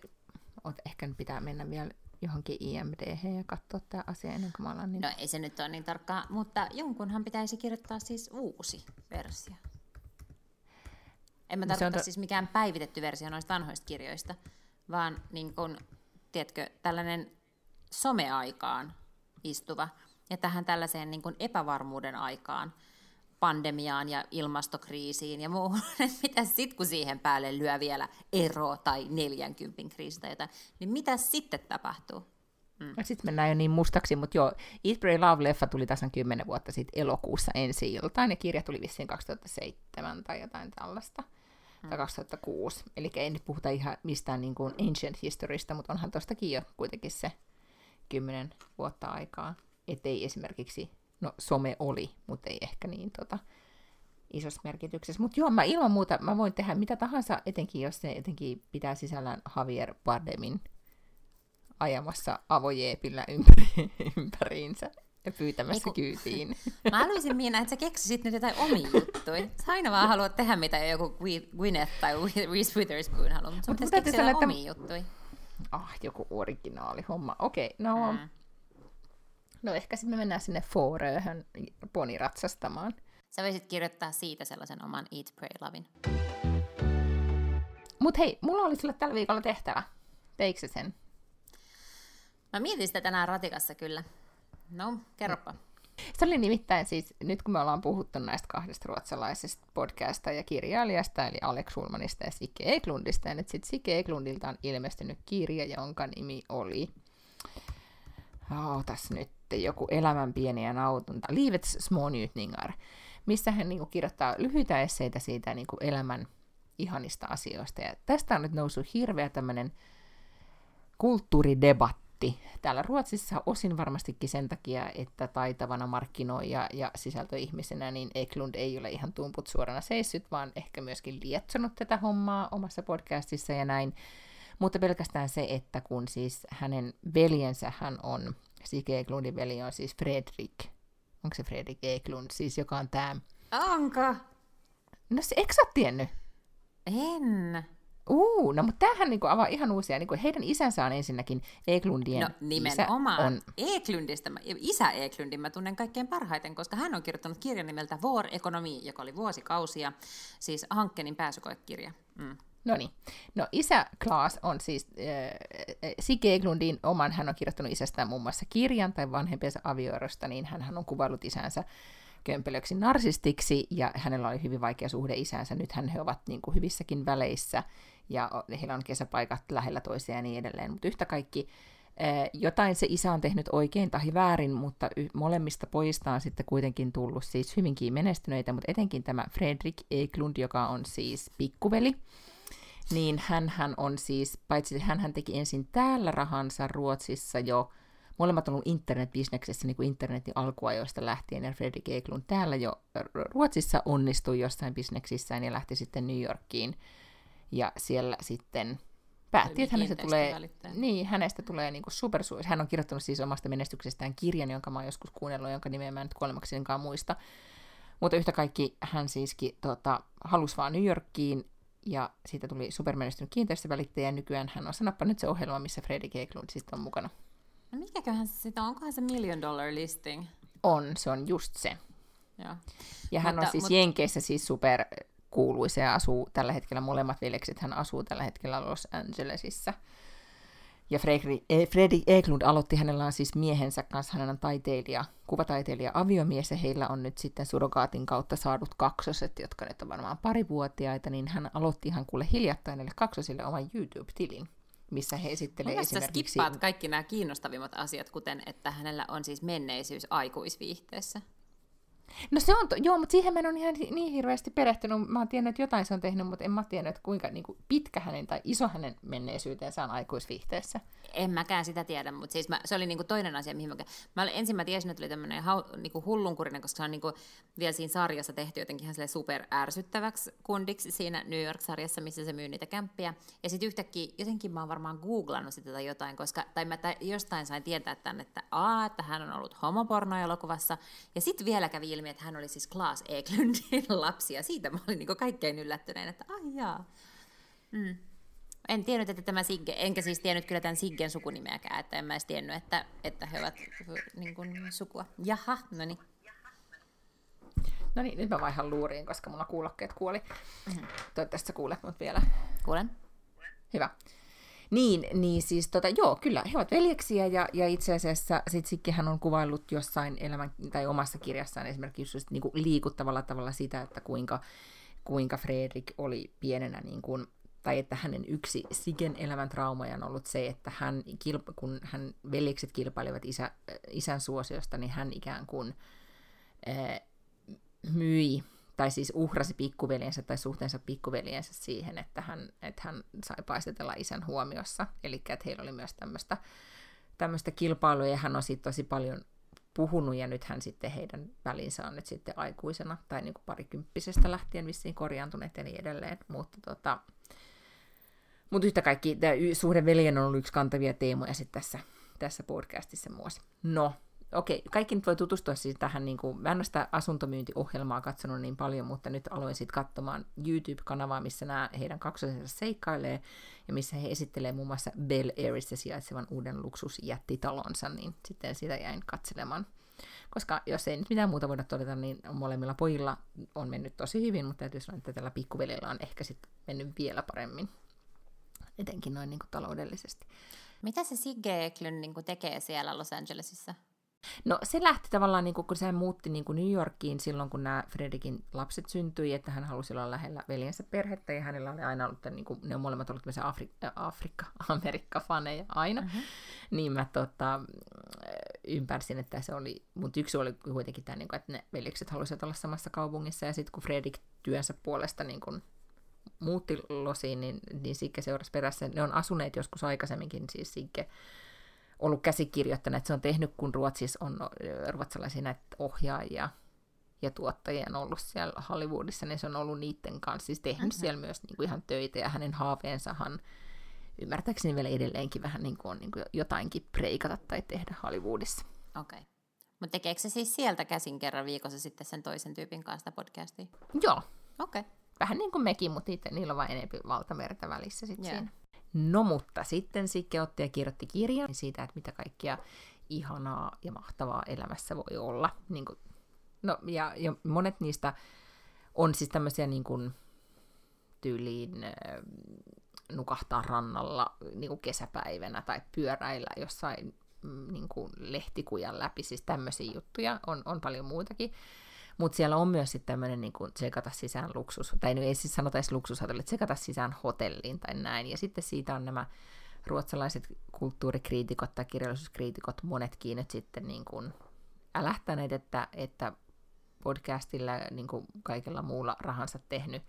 Ot, ehkä nyt pitää mennä vielä johonkin IMD ja katsoa tämä asia ennen kuin mä alan. Niin... No ei se nyt ole niin tarkkaa, mutta jonkunhan pitäisi kirjoittaa siis uusi versio. En mä no tarkoita to... siis mikään päivitetty versio noista vanhoista kirjoista, vaan niin kun, tiedätkö, tällainen someaikaan istuva ja tähän tällaiseen niin kun epävarmuuden aikaan pandemiaan ja ilmastokriisiin ja muuhun, *laughs* mitä sitten kun siihen päälle lyö vielä ero tai 40 kriisi tai jotain, niin mitä sitten tapahtuu? Mm. Sitten mennään jo niin mustaksi, mutta joo, Eat, Pray, Love-leffa tuli tasan 10 vuotta sitten elokuussa ensi iltaan, ja kirja tuli vissiin 2007 tai jotain tällaista, mm. tai 2006. Eli ei nyt puhuta ihan mistään niin kuin ancient historysta, mutta onhan tostakin jo kuitenkin se 10 vuotta aikaa, ettei esimerkiksi no some oli, mutta ei ehkä niin tota, isossa merkityksessä. Mutta joo, mä ilman muuta mä voin tehdä mitä tahansa, etenkin jos se etenkin pitää sisällään Javier Bardemin ajamassa avojeepillä ympäri, ympäriinsä ja pyytämässä Eiku, kyytiin. Mä haluaisin Miina, että sä keksisit nyt jotain omia juttuja. Sä aina vaan haluat tehdä mitä joku Gwyneth tai Reese Witherspoon haluaa, mutta sun pitäisi keksiä että... omia juttuja. Ah, joku originaali homma. Okei, okay, no... Mm. No ehkä sitten me mennään sinne Foorööhön poniratsastamaan. Sä voisit kirjoittaa siitä sellaisen oman Eat, Pray, Lovin. Mut hei, mulla oli sulle tällä viikolla tehtävä. Teikö sen? Mä mietin sitä tänään ratikassa kyllä. No, kerropa. Se oli nimittäin siis, nyt kun me ollaan puhuttu näistä kahdesta ruotsalaisesta podcasta ja kirjailijasta, eli Alex Ulmanista ja Sikke Eklundista, ja nyt sitten Sikke Eklundilta on ilmestynyt kirja, jonka nimi oli... Ootas nyt sitten joku elämän pieniä nautunta, Livets små njutningar, missä hän niin kuin, kirjoittaa lyhyitä esseitä siitä niin kuin, elämän ihanista asioista. Ja tästä on nyt noussut hirveä tämmöinen kulttuuridebatti täällä Ruotsissa osin varmastikin sen takia, että taitavana markkinoija ja sisältöihmisenä niin Eklund ei ole ihan tumput suorana seissyt, vaan ehkä myöskin lietsonut tätä hommaa omassa podcastissa ja näin. Mutta pelkästään se, että kun siis hänen veljensä hän on Sike Eklundin veli on siis Fredrik. Onko se Fredrik Eklund, siis joka on tämä... Onko? No se, eikö sä tiennyt? En. Uu, no mutta tämähän niinku avaa ihan uusia. Niinku heidän isänsä on ensinnäkin Eklundien No nimenomaan. Isä on, Eklundista, isä Eklundin mä tunnen kaikkein parhaiten, koska hän on kirjoittanut kirjan nimeltä War Economy, joka oli vuosikausia, siis Hankkenin pääsykoekirja. Mm. No niin. No isä Klaas on siis äh, Sigge Eklundin oman, hän on kirjoittanut isästään muun muassa kirjan tai vanhempiensa avioerosta, niin hän on kuvaillut isänsä kömpelöksi narsistiksi, ja hänellä oli hyvin vaikea suhde isäänsä. Nythän he ovat niin kuin hyvissäkin väleissä, ja heillä on kesäpaikat lähellä toisiaan ja niin edelleen. Mutta yhtä kaikki eh, jotain se isä on tehnyt oikein tai väärin, mutta molemmista pojista on sitten kuitenkin tullut siis hyvinkin menestyneitä, mutta etenkin tämä Fredrik Eklund, joka on siis pikkuveli, niin hän, hän on siis, paitsi hän, hän teki ensin täällä rahansa Ruotsissa jo, molemmat on ollut internetbisneksessä niin kuin internetin alkuajoista lähtien, ja Fredrik Eklund täällä jo Ruotsissa onnistui jossain bisneksissään ja lähti sitten New Yorkiin, ja siellä sitten päätti, että hänestä tulee, niin, hänestä tulee niin kuin supersuos. Hän on kirjoittanut siis omasta menestyksestään kirjan, jonka mä oon joskus kuunnellut, jonka nimeä mä en nyt kuolemaksinkaan muista. Mutta yhtä kaikki hän siiskin tota, halusi vaan New Yorkiin, ja siitä tuli supermenestynyt kiinteistövälittäjä, ja nykyään hän on, sanoppa nyt se ohjelma, missä Fredrik Eklund sitten on mukana. No mikäköhän se on? Onkohan se million dollar listing? On, se on just se. Joo. Ja hän Mutta- on siis mut- Jenkeissä siis super kuuluisa ja asuu tällä hetkellä, molemmat veljekset hän asuu tällä hetkellä Los Angelesissa. Ja eh, Fredrik Eklund aloitti, hänellä on siis miehensä kanssa, hän on taiteilija, kuvataiteilija aviomies, ja heillä on nyt sitten surrogaatin kautta saadut kaksoset, jotka nyt on varmaan parivuotiaita, niin hän aloitti ihan kuule hiljattain näille kaksosille oman YouTube-tilin, missä he esittelee Mun esimerkiksi... skippaat kaikki nämä kiinnostavimmat asiat, kuten että hänellä on siis menneisyys aikuisviihteessä. No se on, to- joo, mutta siihen mä en ole ihan niin hirveästi perehtynyt. Mä oon tiennyt, että jotain se on tehnyt, mutta en mä tiennyt, että kuinka niin kuin pitkä hänen tai iso hänen menneisyytensä on aikuisviihteessä. En mäkään sitä tiedä, mutta siis mä, se oli niinku toinen asia, mihin mä, mä olin, ensin mä tiesin, että oli tämmöinen niinku hullunkurinen, koska se on niinku vielä siinä sarjassa tehty jotenkin ihan super ärsyttäväksi kundiksi siinä New York-sarjassa, missä se myy niitä kämppiä. Ja sitten yhtäkkiä, jotenkin mä oon varmaan googlannut sitä tai jotain, koska, tai mä tai jostain sain tietää tämän, että a, että hän on ollut homopornoelokuvassa. Ja sitten vielä kävi ilmi, että hän oli siis Klaas Eklundin *laughs* lapsi, ja siitä mä olin niinku kaikkein yllättyneen, että ai jaa. Mm. En tiennyt, että tämä Sigge, enkä siis tiennyt kyllä tämän Siggen sukunimeäkään, että en mä edes tiennyt, että, että he ovat niin kuin, sukua. Jaha, no niin. No niin, nyt mä vaihan luuriin, koska mulla kuulokkeet kuoli. Mm-hmm. Toivottavasti sä kuulet mut vielä. Kuulen. Hyvä. Niin, niin siis tota, joo, kyllä, he ovat veljeksiä ja, ja itse asiassa sit Sikkihän on kuvaillut jossain elämän, tai omassa kirjassaan esimerkiksi just niin kuin liikuttavalla tavalla sitä, että kuinka, kuinka Fredrik oli pienenä niin kuin, tai että hänen yksi Sigen elämän traumaja on ollut se, että hän, kun hän veljekset kilpailivat isä, isän suosiosta, niin hän ikään kuin ää, myi tai siis uhrasi pikkuveljensä tai suhteensa pikkuveljensä siihen, että hän, että hän sai paistetella isän huomiossa. Eli että heillä oli myös tämmöistä, kilpailua, ja hän on siitä tosi paljon puhunut, ja nyt hän sitten heidän välinsä on nyt sitten aikuisena, tai niin kuin parikymppisestä lähtien vissiin korjaantuneet ja niin edelleen. Mutta tota, mutta yhtä kaikki, tämä suhde veljen on ollut yksi kantavia teemoja sitten tässä, tässä podcastissa muosi. No, okei, kaikki nyt voi tutustua siis tähän, niin kuin, mä en ole sitä asuntomyyntiohjelmaa katsonut niin paljon, mutta nyt aloin sitten katsomaan YouTube-kanavaa, missä nämä heidän kaksosensa seikkailee, ja missä he esittelee muun muassa Bel Airissa sijaitsevan uuden luksusjättitalonsa, niin sitten sitä jäin katselemaan. Koska jos ei nyt mitään muuta voida todeta, niin molemmilla pojilla on mennyt tosi hyvin, mutta täytyy sanoa, että tällä pikkuvelillä on ehkä sitten mennyt vielä paremmin, etenkin noin niin kuin taloudellisesti. Mitä se Sigge Eklund niin tekee siellä Los Angelesissa? No se lähti tavallaan, niin kuin, kun se muutti niin kuin New Yorkiin silloin, kun nämä Fredikin lapset syntyi, että hän halusi olla lähellä veljensä perhettä, ja hänellä oli aina ollut, niin kuin, ne on molemmat ollut tämmöisiä Afri- Afrikka-Amerikka-faneja aina, Mhm. mm-hmm. niin mä tota, ymmärsin, että se oli, mutta yksi oli kuitenkin tämä, niin kuin, että ne veljekset halusivat olla samassa kaupungissa, ja sitten kun Fredik työnsä puolesta niin kuin, muutti Losiin, niin, niin Sikke seurasi perässä. Ne on asuneet joskus aikaisemminkin, siis Sikke ollut käsikirjoittajana, että se on tehnyt, kun Ruotsissa on ruotsalaisia näitä ohjaajia ja tuottajia on ollut siellä Hollywoodissa, niin se on ollut niiden kanssa, siis tehnyt mm-hmm. siellä myös niin kuin ihan töitä, ja hänen haaveensahan ymmärtääkseni vielä edelleenkin vähän niin kuin on niin kuin jotainkin preikata tai tehdä Hollywoodissa. Okei. Okay. Mutta tekeekö se siis sieltä käsin kerran viikossa sitten sen toisen tyypin kanssa podcastia? Joo, Okei. Okay. vähän niin kuin mekin, mutta niitä, niillä on vain enemmän valtamerta välissä sitten yeah. siinä. No mutta sitten Sikke otti ja kirjoitti kirjan siitä, että mitä kaikkia ihanaa ja mahtavaa elämässä voi olla. Niin kuin, no, ja, ja monet niistä on siis tämmöisiä niin kuin, tyyliin äh, nukahtaa rannalla niin kuin kesäpäivänä tai pyöräillä jossain mm, niin kuin lehtikujan läpi, siis tämmöisiä juttuja, on, on paljon muutakin. Mutta siellä on myös sitten tämmöinen niin kuin tsekata sisään luksus, tai ei siis sanota edes luksushotelli, tsekata sisään hotelliin tai näin. Ja sitten siitä on nämä ruotsalaiset kulttuurikriitikot tai kirjallisuuskriitikot monetkin nyt sitten niin kuin älähtäneet, että, että podcastilla niin kuin kaikella muulla rahansa tehnyt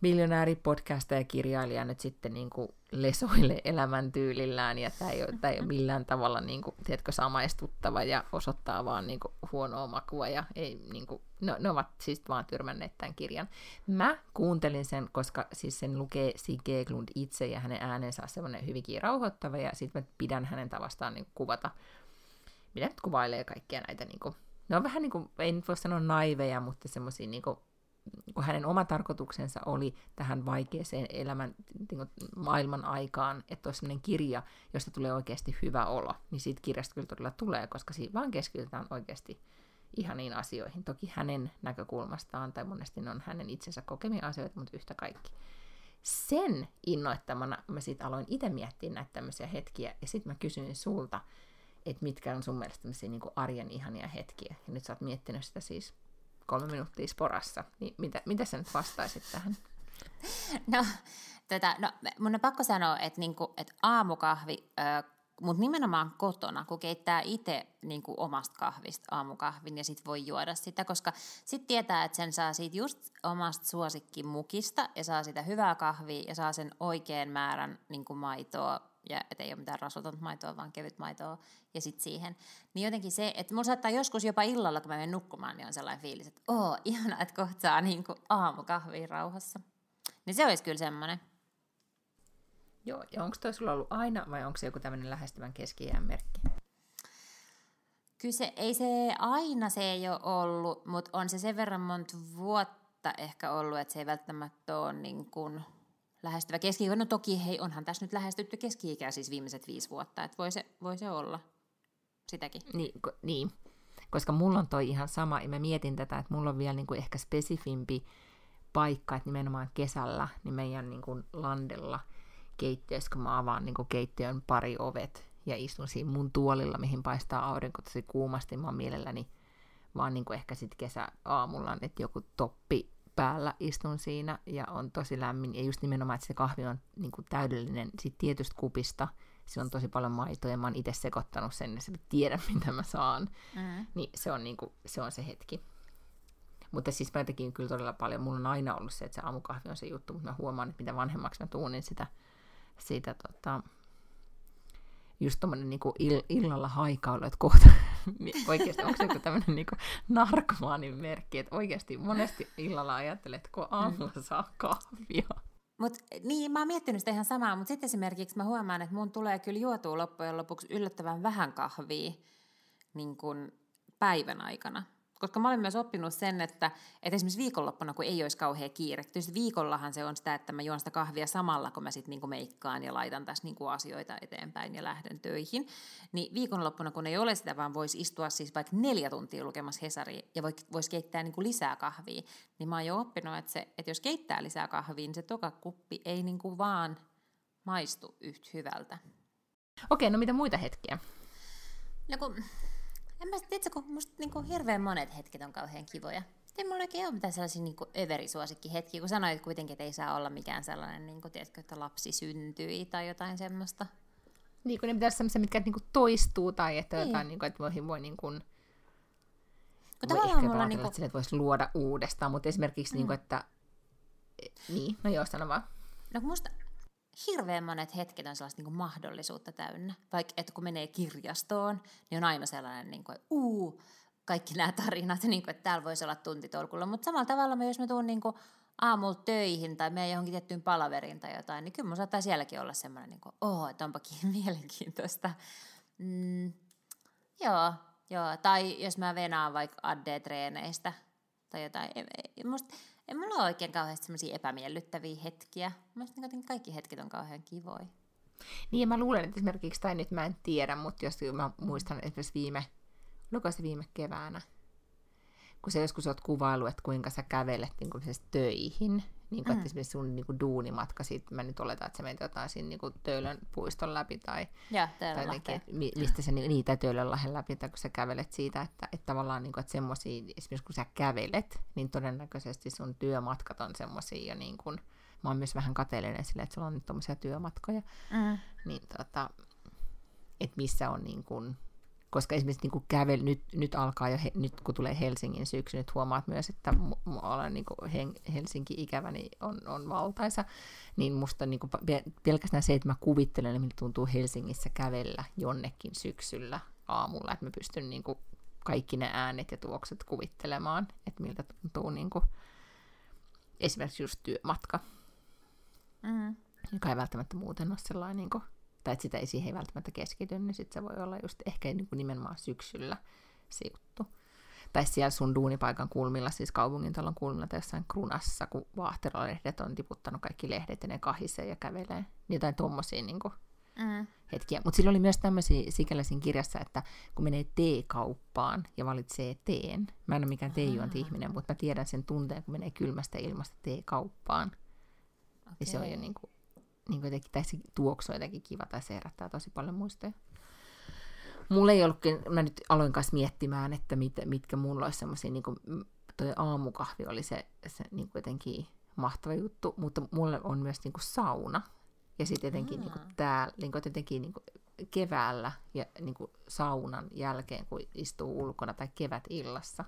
miljonääri ja kirjailija nyt sitten niin kuin lesoilee elämäntyylillään ja tämä ei ole, tämä ei ole millään tavalla niin kuin, tiedätkö, samaistuttava ja osoittaa vaan niin kuin, huonoa makua ja ei, niin kuin, no, ne ovat siis vaan tyrmänneet tämän kirjan. Mä kuuntelin sen, koska siis sen lukee Sigge Eklund itse ja hänen äänensä on semmoinen hyvinkin rauhoittava ja sitten mä pidän hänen tavastaan niin kuvata, mitä nyt kuvailee kaikkia näitä niin kuin, ne on vähän niin kuin, ei nyt voi sanoa naiveja, mutta semmoisia niin kuin, kun hänen oma tarkoituksensa oli tähän vaikeaseen elämän niin maailman aikaan, että olisi sellainen kirja, josta tulee oikeasti hyvä olo, niin siitä kirjasta kyllä todella tulee, koska siinä vaan keskitytään oikeasti ihaniin asioihin. Toki hänen näkökulmastaan, tai monesti ne on hänen itsensä kokemia asioita, mutta yhtä kaikki. Sen innoittamana mä sitten aloin itse miettiä näitä tämmöisiä hetkiä, ja sitten mä kysyin sulta, että mitkä on sun mielestä tämmöisiä niin arjen ihania hetkiä. Ja nyt sä oot miettinyt sitä siis kolme minuuttia sporassa. Niin mitä, mitä sä nyt vastaisit tähän? *laughs* No, tätä, no mun on pakko sanoa, että, niinku, että aamukahvi, mutta nimenomaan kotona, kun keittää itse niinku, omasta kahvista aamukahvin ja sit voi juoda sitä, koska sitten tietää, että sen saa siitä just omasta suosikkimukista ja saa sitä hyvää kahvia ja saa sen oikean määrän niinku, maitoa ja et ei ole mitään rasutonta maitoa, vaan kevyt maitoa, ja sitten siihen. Niin jotenkin se, että mulla saattaa joskus jopa illalla, kun mä menen nukkumaan, niin on sellainen fiilis, että oo, ihana, että kohta saa niin aamukahvia rauhassa. Niin se olisi kyllä semmoinen. Joo, ja onko toi sulla ollut aina, vai onko se joku tämmöinen lähestyvän keski merkki? Kyllä se, ei se aina se ei ole ollut, mutta on se sen verran monta vuotta ehkä ollut, että se ei välttämättä ole niin kuin lähestyvä keski No toki hei, onhan tässä nyt lähestytty keski-ikää siis viimeiset viisi vuotta, että voi se, voi se olla sitäkin. Niin, ko, niin, koska mulla on toi ihan sama, ja mä mietin tätä, että mulla on vielä niin kuin ehkä spesifimpi paikka, että nimenomaan kesällä, niin meidän niin kuin landella keittiössä, kun mä avaan niin kuin keittiön pari ovet ja istun siinä mun tuolilla, mihin paistaa aurinko tosi kuumasti, mä oon mielelläni vaan niin kuin ehkä sitten kesäaamulla, että joku toppi päällä istun siinä ja on tosi lämmin. Ja just nimenomaan, että se kahvi on niin kuin täydellinen sit tietystä kupista. Se on tosi paljon maitoa ja mä oon itse sekoittanut sen ja sitten tiedän, *laughs* mitä mä saan. Mm. Niin se on, niin kuin, se on se hetki. Mutta siis mä tekin kyllä todella paljon. Mulla on aina ollut se, että se aamukahvi on se juttu, mutta mä huomaan, että mitä vanhemmaksi mä tuun, niin sitä, sitä tota, just tommonen niinku ill- illalla haikailu, että kohta *laughs* oikeasti onko se joku tämmöinen niinku narkomaanin merkki, että oikeasti monesti illalla ajattelet, että kun aamulla saa kahvia. Mut, niin, mä oon miettinyt sitä ihan samaa, mutta sitten esimerkiksi mä huomaan, että mun tulee kyllä juotua loppujen lopuksi yllättävän vähän kahvia niin kun päivän aikana. Koska mä olen myös oppinut sen, että, että esimerkiksi viikonloppuna, kun ei olisi kauhean kiire, tietysti viikollahan se on sitä, että mä juon sitä kahvia samalla, kun mä sitten niinku meikkaan ja laitan tässä niinku asioita eteenpäin ja lähden töihin. Niin viikonloppuna, kun ei ole sitä, vaan voisi istua siis vaikka neljä tuntia lukemassa Hesaria ja voisi keittää niinku lisää kahvia, niin mä oon jo oppinut, että, se, että jos keittää lisää kahvia, niin se toka kuppi ei niinku vaan maistu yhtä hyvältä. Okei, no mitä muita hetkiä? No kun en mä sitten, kun musta niinku hirveän monet hetket on kauhean kivoja. Sitten mulla oikein ole mitään sellaisia niinku överisuosikkihetkiä, kun sanoit kuitenkin, että ei saa olla mikään sellainen, niinku, tiedätkö, että lapsi syntyi tai jotain semmoista. Niin kuin ne pitäisi sellaisia, mitkä niinku toistuu tai että niin. jotain, niinku, että voi, voi niin kuin, kun voi ehkä mulla niinku... että voisi luoda uudestaan, mutta esimerkiksi, mm. niin kuin, että niin, no joo, sano vaan. No musta hirveän monet hetket on sellaista niin kuin mahdollisuutta täynnä. Vaikka että kun menee kirjastoon, niin on aina sellainen, niin kuin, uu, kaikki nämä tarinat, *laughs* niin kuin, että täällä voisi olla tuntitolkulla. Mutta samalla tavalla, jos mä tuun niin kuin, aamulla töihin tai menen johonkin tiettyyn palaveriin tai jotain, niin kyllä mun saattaa sielläkin olla semmoinen, niin kuin, oh, että onpakin *laughs* mielenkiintoista. Mm, joo, joo, tai jos mä venaan vaikka AD-treeneistä tai jotain. Musta, Ei mulla ole oikein kauheasti semmoisia epämiellyttäviä hetkiä. Mielestäni niin kaikki hetket on kauhean kivoja. Niin, ja mä luulen, että esimerkiksi, tai nyt mä en tiedä, mutta jos mä muistan esimerkiksi viime, oliko se viime keväänä, kun sä joskus oot kuvailu, että kuinka sä kävelet niin kuin töihin, niin kuin, mm. että esimerkiksi sun niin kuin, duunimatka, sit mä nyt oletan, että sä menet jotain siinä niin kuin, Töölön puiston läpi tai, ja, tai jotenkin, mi, mistä sä niin, niitä Töölön lähden läpi, tai kun sä kävelet siitä, että, että tavallaan niin kuin, että semmosia, esimerkiksi kun sä kävelet, niin todennäköisesti sun työmatkat on semmosia jo niin kuin, mä oon myös vähän kateellinen sille, että sulla on nyt tommosia työmatkoja, mm. niin tota, että missä on niin kuin, koska esimerkiksi niin kuin kävel, nyt, nyt alkaa jo, he, nyt kun tulee Helsingin syksy, nyt huomaat myös, että olen niin kuin Helsinki-ikäväni on, on valtaisa, niin musta niin kuin pelkästään se, että mä kuvittelen, että miltä tuntuu Helsingissä kävellä jonnekin syksyllä aamulla, että mä pystyn niin kuin kaikki ne äänet ja tuokset kuvittelemaan, että miltä tuntuu niin kuin esimerkiksi just työmatka, mm. joka ei välttämättä muuten ole sellainen niin kuin tai että sitä ei siihen välttämättä keskity, niin sitten se voi olla just ehkä niin kuin nimenomaan syksyllä se juttu. Tai siellä sun duunipaikan kulmilla, siis kaupungintalon kulmilla tai jossain krunassa, kun vaahteralehdet on tiputtanut kaikki lehdet ja ne kahisee ja kävelee. Jotain tommosia niin kuin, mm. hetkiä. Mutta sillä oli myös tämmöisiä sikäläisiin kirjassa, että kun menee teekauppaan ja valitsee teen, mä en ole mikään teejuonti-ihminen, mutta mä tiedän sen tunteen, kun menee kylmästä ilmasta teekauppaan. Okay. Niin se on jo niin kuin, niin kuin jotenkin, tai se tuoksu on jotenkin kiva, tai se herättää tosi paljon muistoja. Mulla ei ollutkin, mä nyt aloin kanssa miettimään, että mit, mitkä mulla olisi semmoisia, niin kuin toi aamukahvi oli se, se niin kuin jotenkin mahtava juttu, mutta mulle on myös niin kuin sauna. Ja sitten jotenkin mm. niin kuin täällä, niin kuin jotenkin niin kuin keväällä ja niin kuin saunan jälkeen, kun istuu ulkona tai kevätillassa,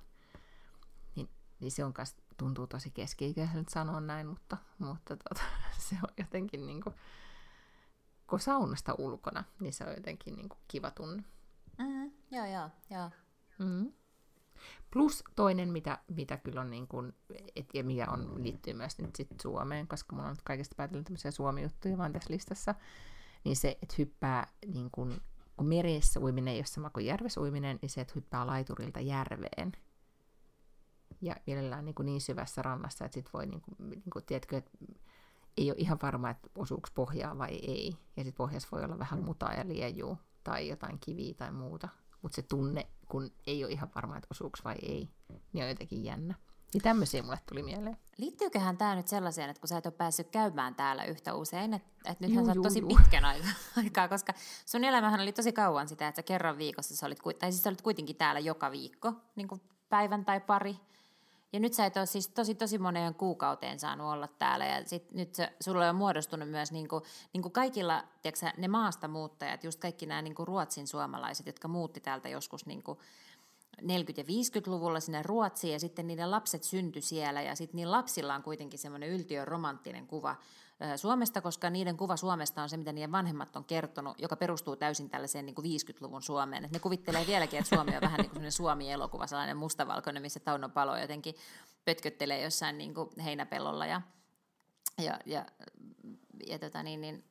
niin, niin se on myös tuntuu tosi keski-ikäiseltä sanoa näin, mutta, mutta tota, *laughs* se on jotenkin niin kuin, kun saunasta ulkona, niin se on jotenkin niin kuin kiva tunne. Mm-hmm. Joo, joo, joo. Mm-hmm. Plus toinen, mitä, mitä kyllä on, niin kuin, et, ja mikä on, liittyy myös nyt sit Suomeen, koska mulla on nyt kaikesta päätellä tämmöisiä Suomi-juttuja vaan tässä listassa, niin se, että hyppää niin kuin, kun meressä uiminen ei ole sama kuin järvessä uiminen, niin se, että hyppää laiturilta järveen, ja mielellään niin, kuin niin syvässä rannassa, että sit voi, niin kuin, niin kuin, tiedätkö, että ei ole ihan varma, että osuuko pohjaa vai ei. Ja sitten pohjassa voi olla vähän mutaa ja liejuu tai jotain kiviä tai muuta. Mutta se tunne, kun ei ole ihan varma, että osuuko vai ei, niin on jotenkin jännä. Niin tämmöisiä mulle tuli mieleen. Liittyyköhän tämä nyt sellaiseen, että kun sä et ole päässyt käymään täällä yhtä usein, että, että nythän juu, sä oot tosi juu. pitkän *laughs* aikaa, koska sun elämähän oli tosi kauan sitä, että sä kerran viikossa sä olit, tai siis sä olit kuitenkin täällä joka viikko, niin kuin päivän tai pari, ja nyt sä et ole siis tosi, tosi moneen kuukauteen saanut olla täällä, ja sit nyt se, sulla on muodostunut myös niin kuin, niin kuin kaikilla, tiiäksä, ne maasta muuttajat, just kaikki nämä niin kuin ruotsin suomalaiset, jotka muutti täältä joskus niin kuin 40- ja 50-luvulla sinne Ruotsiin, ja sitten niiden lapset syntyi siellä, ja sitten niin lapsilla on kuitenkin semmoinen yltiön romanttinen kuva Suomesta, koska niiden kuva Suomesta on se, mitä niiden vanhemmat on kertonut, joka perustuu täysin tällaiseen niin kuin 50-luvun Suomeen. Et ne kuvittelee vieläkin, että Suomi on vähän niin kuin Suomi-elokuva, sellainen mustavalkoinen, missä Tauno Palo jotenkin pötköttelee jossain niin kuin heinäpellolla ja, ja, ja, ja tota niin, niin,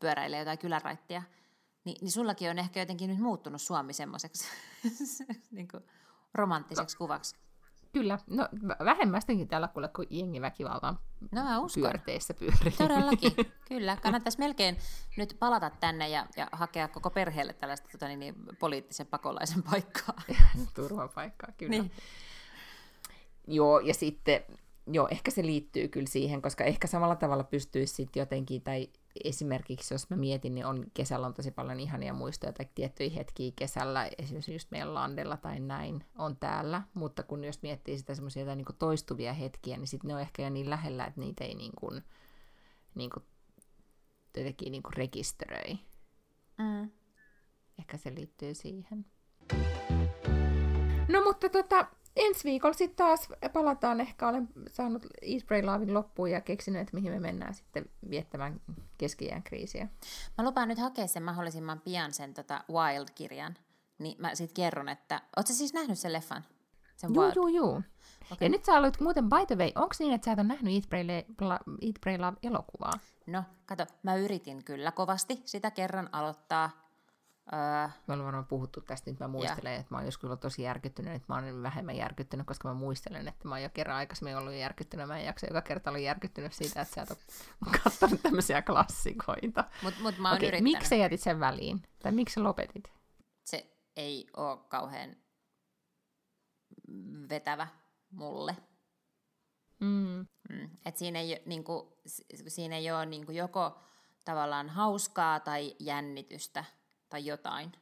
pyöräilee jotain kyläraittia. Ni, niin sullakin on ehkä jotenkin nyt muuttunut Suomi semmoiseksi *laughs* niin romanttiseksi kuvaksi. Kyllä, no vähemmästäkin täällä kuule, kun jengi väkivaltaan no, mä uskon. pyörteissä pyörii. Todellakin, *laughs* kyllä. Kannattaisi melkein nyt palata tänne ja, ja hakea koko perheelle tällaista tota, niin, niin, poliittisen pakolaisen paikkaa. *laughs* Turvapaikkaa, kyllä. Niin. Joo, ja sitten, joo, ehkä se liittyy kyllä siihen, koska ehkä samalla tavalla pystyisi sitten jotenkin, tai esimerkiksi jos mä mietin, niin on kesällä on tosi paljon ihania muistoja tai tiettyjä hetkiä kesällä, esimerkiksi just meidän landella tai näin on täällä, mutta kun jos miettii sitä semmoisia jotain niin toistuvia hetkiä, niin sitten ne on ehkä jo niin lähellä, että niitä ei niin kuin, niin kuin, jotenkin niin kuin rekisteröi. Mm. Ehkä se liittyy siihen. No mutta tota, ensi viikolla sitten taas palataan. Ehkä olen saanut Eastbray Laavin loppuun ja keksinyt, että mihin me mennään sitten viettämään keskiään kriisiä. Mä lupaan nyt hakea sen mahdollisimman pian sen tota Wild-kirjan. Niin mä sitten kerron, että... Oletko siis nähnyt sen leffan? Sen juu, juu, juu. Okay. Ja nyt sä olet muuten, by the way, onko niin, että sä et ole nähnyt Eat, Pray, Eat, Pray Love elokuvaa? No, kato, mä yritin kyllä kovasti sitä kerran aloittaa Öö, Me ollaan varmaan puhuttu tästä, nyt mä muistelen, ja. että mä oon joskus ollut tosi järkyttynyt, että mä oon vähemmän järkyttynyt, koska mä muistelen, että mä oon jo kerran aikaisemmin ollut järkyttynyt, mä en jaksa joka kerta ollut järkyttynyt siitä, että sä et ole *laughs* katsonut tämmöisiä klassikoita. Mut, mut mä oon Okei, yrittänyt. miksi sä jätit sen väliin? Tai miksi sä lopetit? Se ei ole kauhean vetävä mulle. Mm. Mm. Et siinä ei, niinku, siinä ei ole niinku joko tavallaan hauskaa tai jännitystä tai jotain.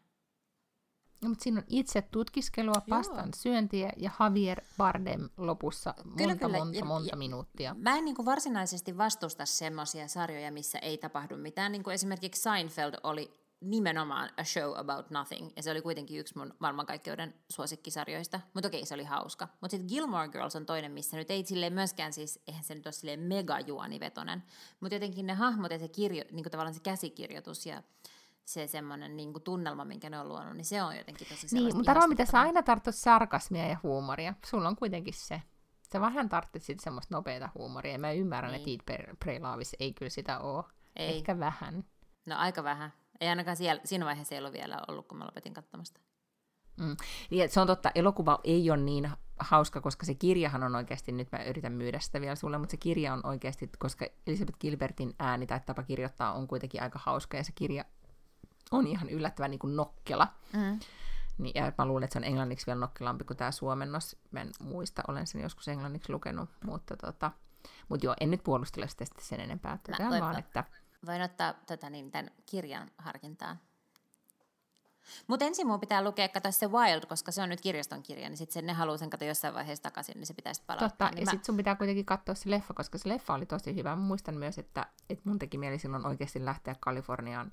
No, mutta siinä on itse tutkiskelua, pastan syöntiä ja Javier Bardem lopussa Kyllä, monta, kyllä. monta, Ja- monta ja- minuuttia. Mä en niinku varsinaisesti vastusta semmoisia sarjoja, missä ei tapahdu mitään. Niinku esimerkiksi Seinfeld oli nimenomaan a show about nothing, ja se oli kuitenkin yksi mun maailmankaikkeuden suosikkisarjoista. Mutta okei, se oli hauska. Mutta sitten Gilmore Girls on toinen, missä nyt ei silleen myöskään siis, eihän se nyt ole silleen megajuonivetonen, mutta jotenkin ne hahmot ja se kirjo, niinku tavallaan se käsikirjoitus ja se semmoinen niinku tunnelma, minkä ne on luonut, niin se on jotenkin tosi Niin, mutta Romi, tässä aina tarttu sarkasmia ja huumoria. Sulla on kuitenkin se. Sä vähän sitten semmoista nopeata huumoria. Ja mä ymmärrän, Niin. että Eat, Love ei kyllä sitä ole. Ei. Ehkä vähän. No aika vähän. Ei ainakaan siellä, siinä vaiheessa ei ollut vielä ollut, kun mä lopetin katsomasta. Mm. Ja se on totta, elokuva ei ole niin hauska, koska se kirjahan on oikeasti, nyt mä yritän myydä sitä vielä sulle, mutta se kirja on oikeasti, koska Elizabeth Gilbertin ääni tai tapa kirjoittaa on kuitenkin aika hauska, ja se kirja on ihan yllättävän niin kuin nokkela. Mm. Niin, ja mä luulen, että se on englanniksi vielä nokkelampi kuin tämä suomennos. Mä en muista, olen sen joskus englanniksi lukenut, mutta tota, mut joo, en nyt puolustele sitä sen enempää. Totean voit- vaan, että Voin ottaa tota, niin, tämän kirjan harkintaan. Mutta ensin mun pitää lukea, kato se Wild, koska se on nyt kirjaston kirja, niin sitten ne haluaa sen kato jossain vaiheessa takaisin, niin se pitäisi palauttaa. Totta, niin ja mä- sitten sun pitää kuitenkin katsoa se leffa, koska se leffa oli tosi hyvä. Mä muistan myös, että, että mun teki mieli silloin oikeasti lähteä Kaliforniaan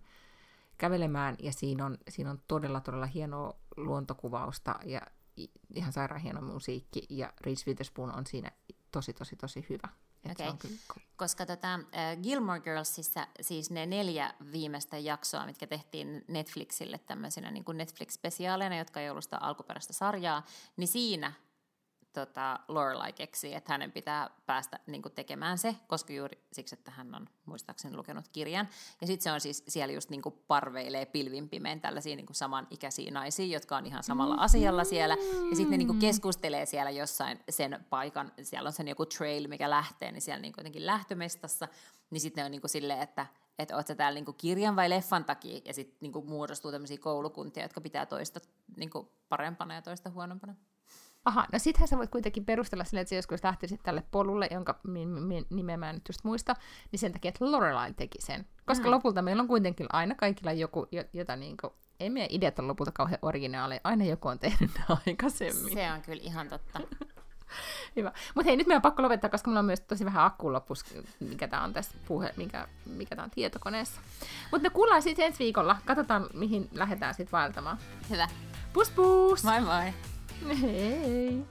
kävelemään, ja siinä on, siinä on todella, todella hienoa luontokuvausta ja ihan sairaan hieno musiikki, ja Reese Witherspoon on siinä tosi, tosi, tosi hyvä. On kyllä, Koska tota, äh, Gilmore Girlsissa siis ne neljä viimeistä jaksoa, mitkä tehtiin Netflixille tämmöisenä niin kuin Netflix-spesiaaleina, jotka ei ollut sitä alkuperäistä sarjaa, niin siinä tota, Lorelai keksii, että hänen pitää päästä niin kuin tekemään se, koska juuri siksi, että hän on muistaakseni lukenut kirjan. Ja sitten se on siis siellä just niin kuin parveilee pilvin pimein tällaisia niin kuin samanikäisiä naisia, jotka on ihan samalla asialla siellä. Ja sitten ne niin kuin keskustelee siellä jossain sen paikan, siellä on sen joku trail, mikä lähtee, niin siellä niin kuin jotenkin lähtömestassa. Niin sitten ne on niin kuin silleen, että että oot sä täällä niinku kirjan vai leffan takia, ja sitten niinku muodostuu tämmöisiä koulukuntia, jotka pitää toista niinku parempana ja toista huonompana. Aha, no sittenhän sä voit kuitenkin perustella sille, että sä joskus lähtisit tälle polulle, jonka mi- mi- nimeä mä en nyt just muista, niin sen takia, että Lorelai teki sen. Koska Mm. lopulta meillä on kuitenkin aina kaikilla joku, jo- jota niinku, ei meidän ideat ole lopulta kauhean originaaleja, aina joku on tehnyt ne aikaisemmin. Se on kyllä ihan totta. *laughs* Hyvä. Mutta hei, nyt meidän on pakko lopettaa, koska mulla on myös tosi vähän akkuun loppus, mikä tää on tässä puhe, mikä, mikä tää on tietokoneessa. Mutta me kuullaan sitten ensi viikolla. Katsotaan, mihin lähdetään sitten vaeltamaan. Hyvä. Pus pus! Moi moi! Hei!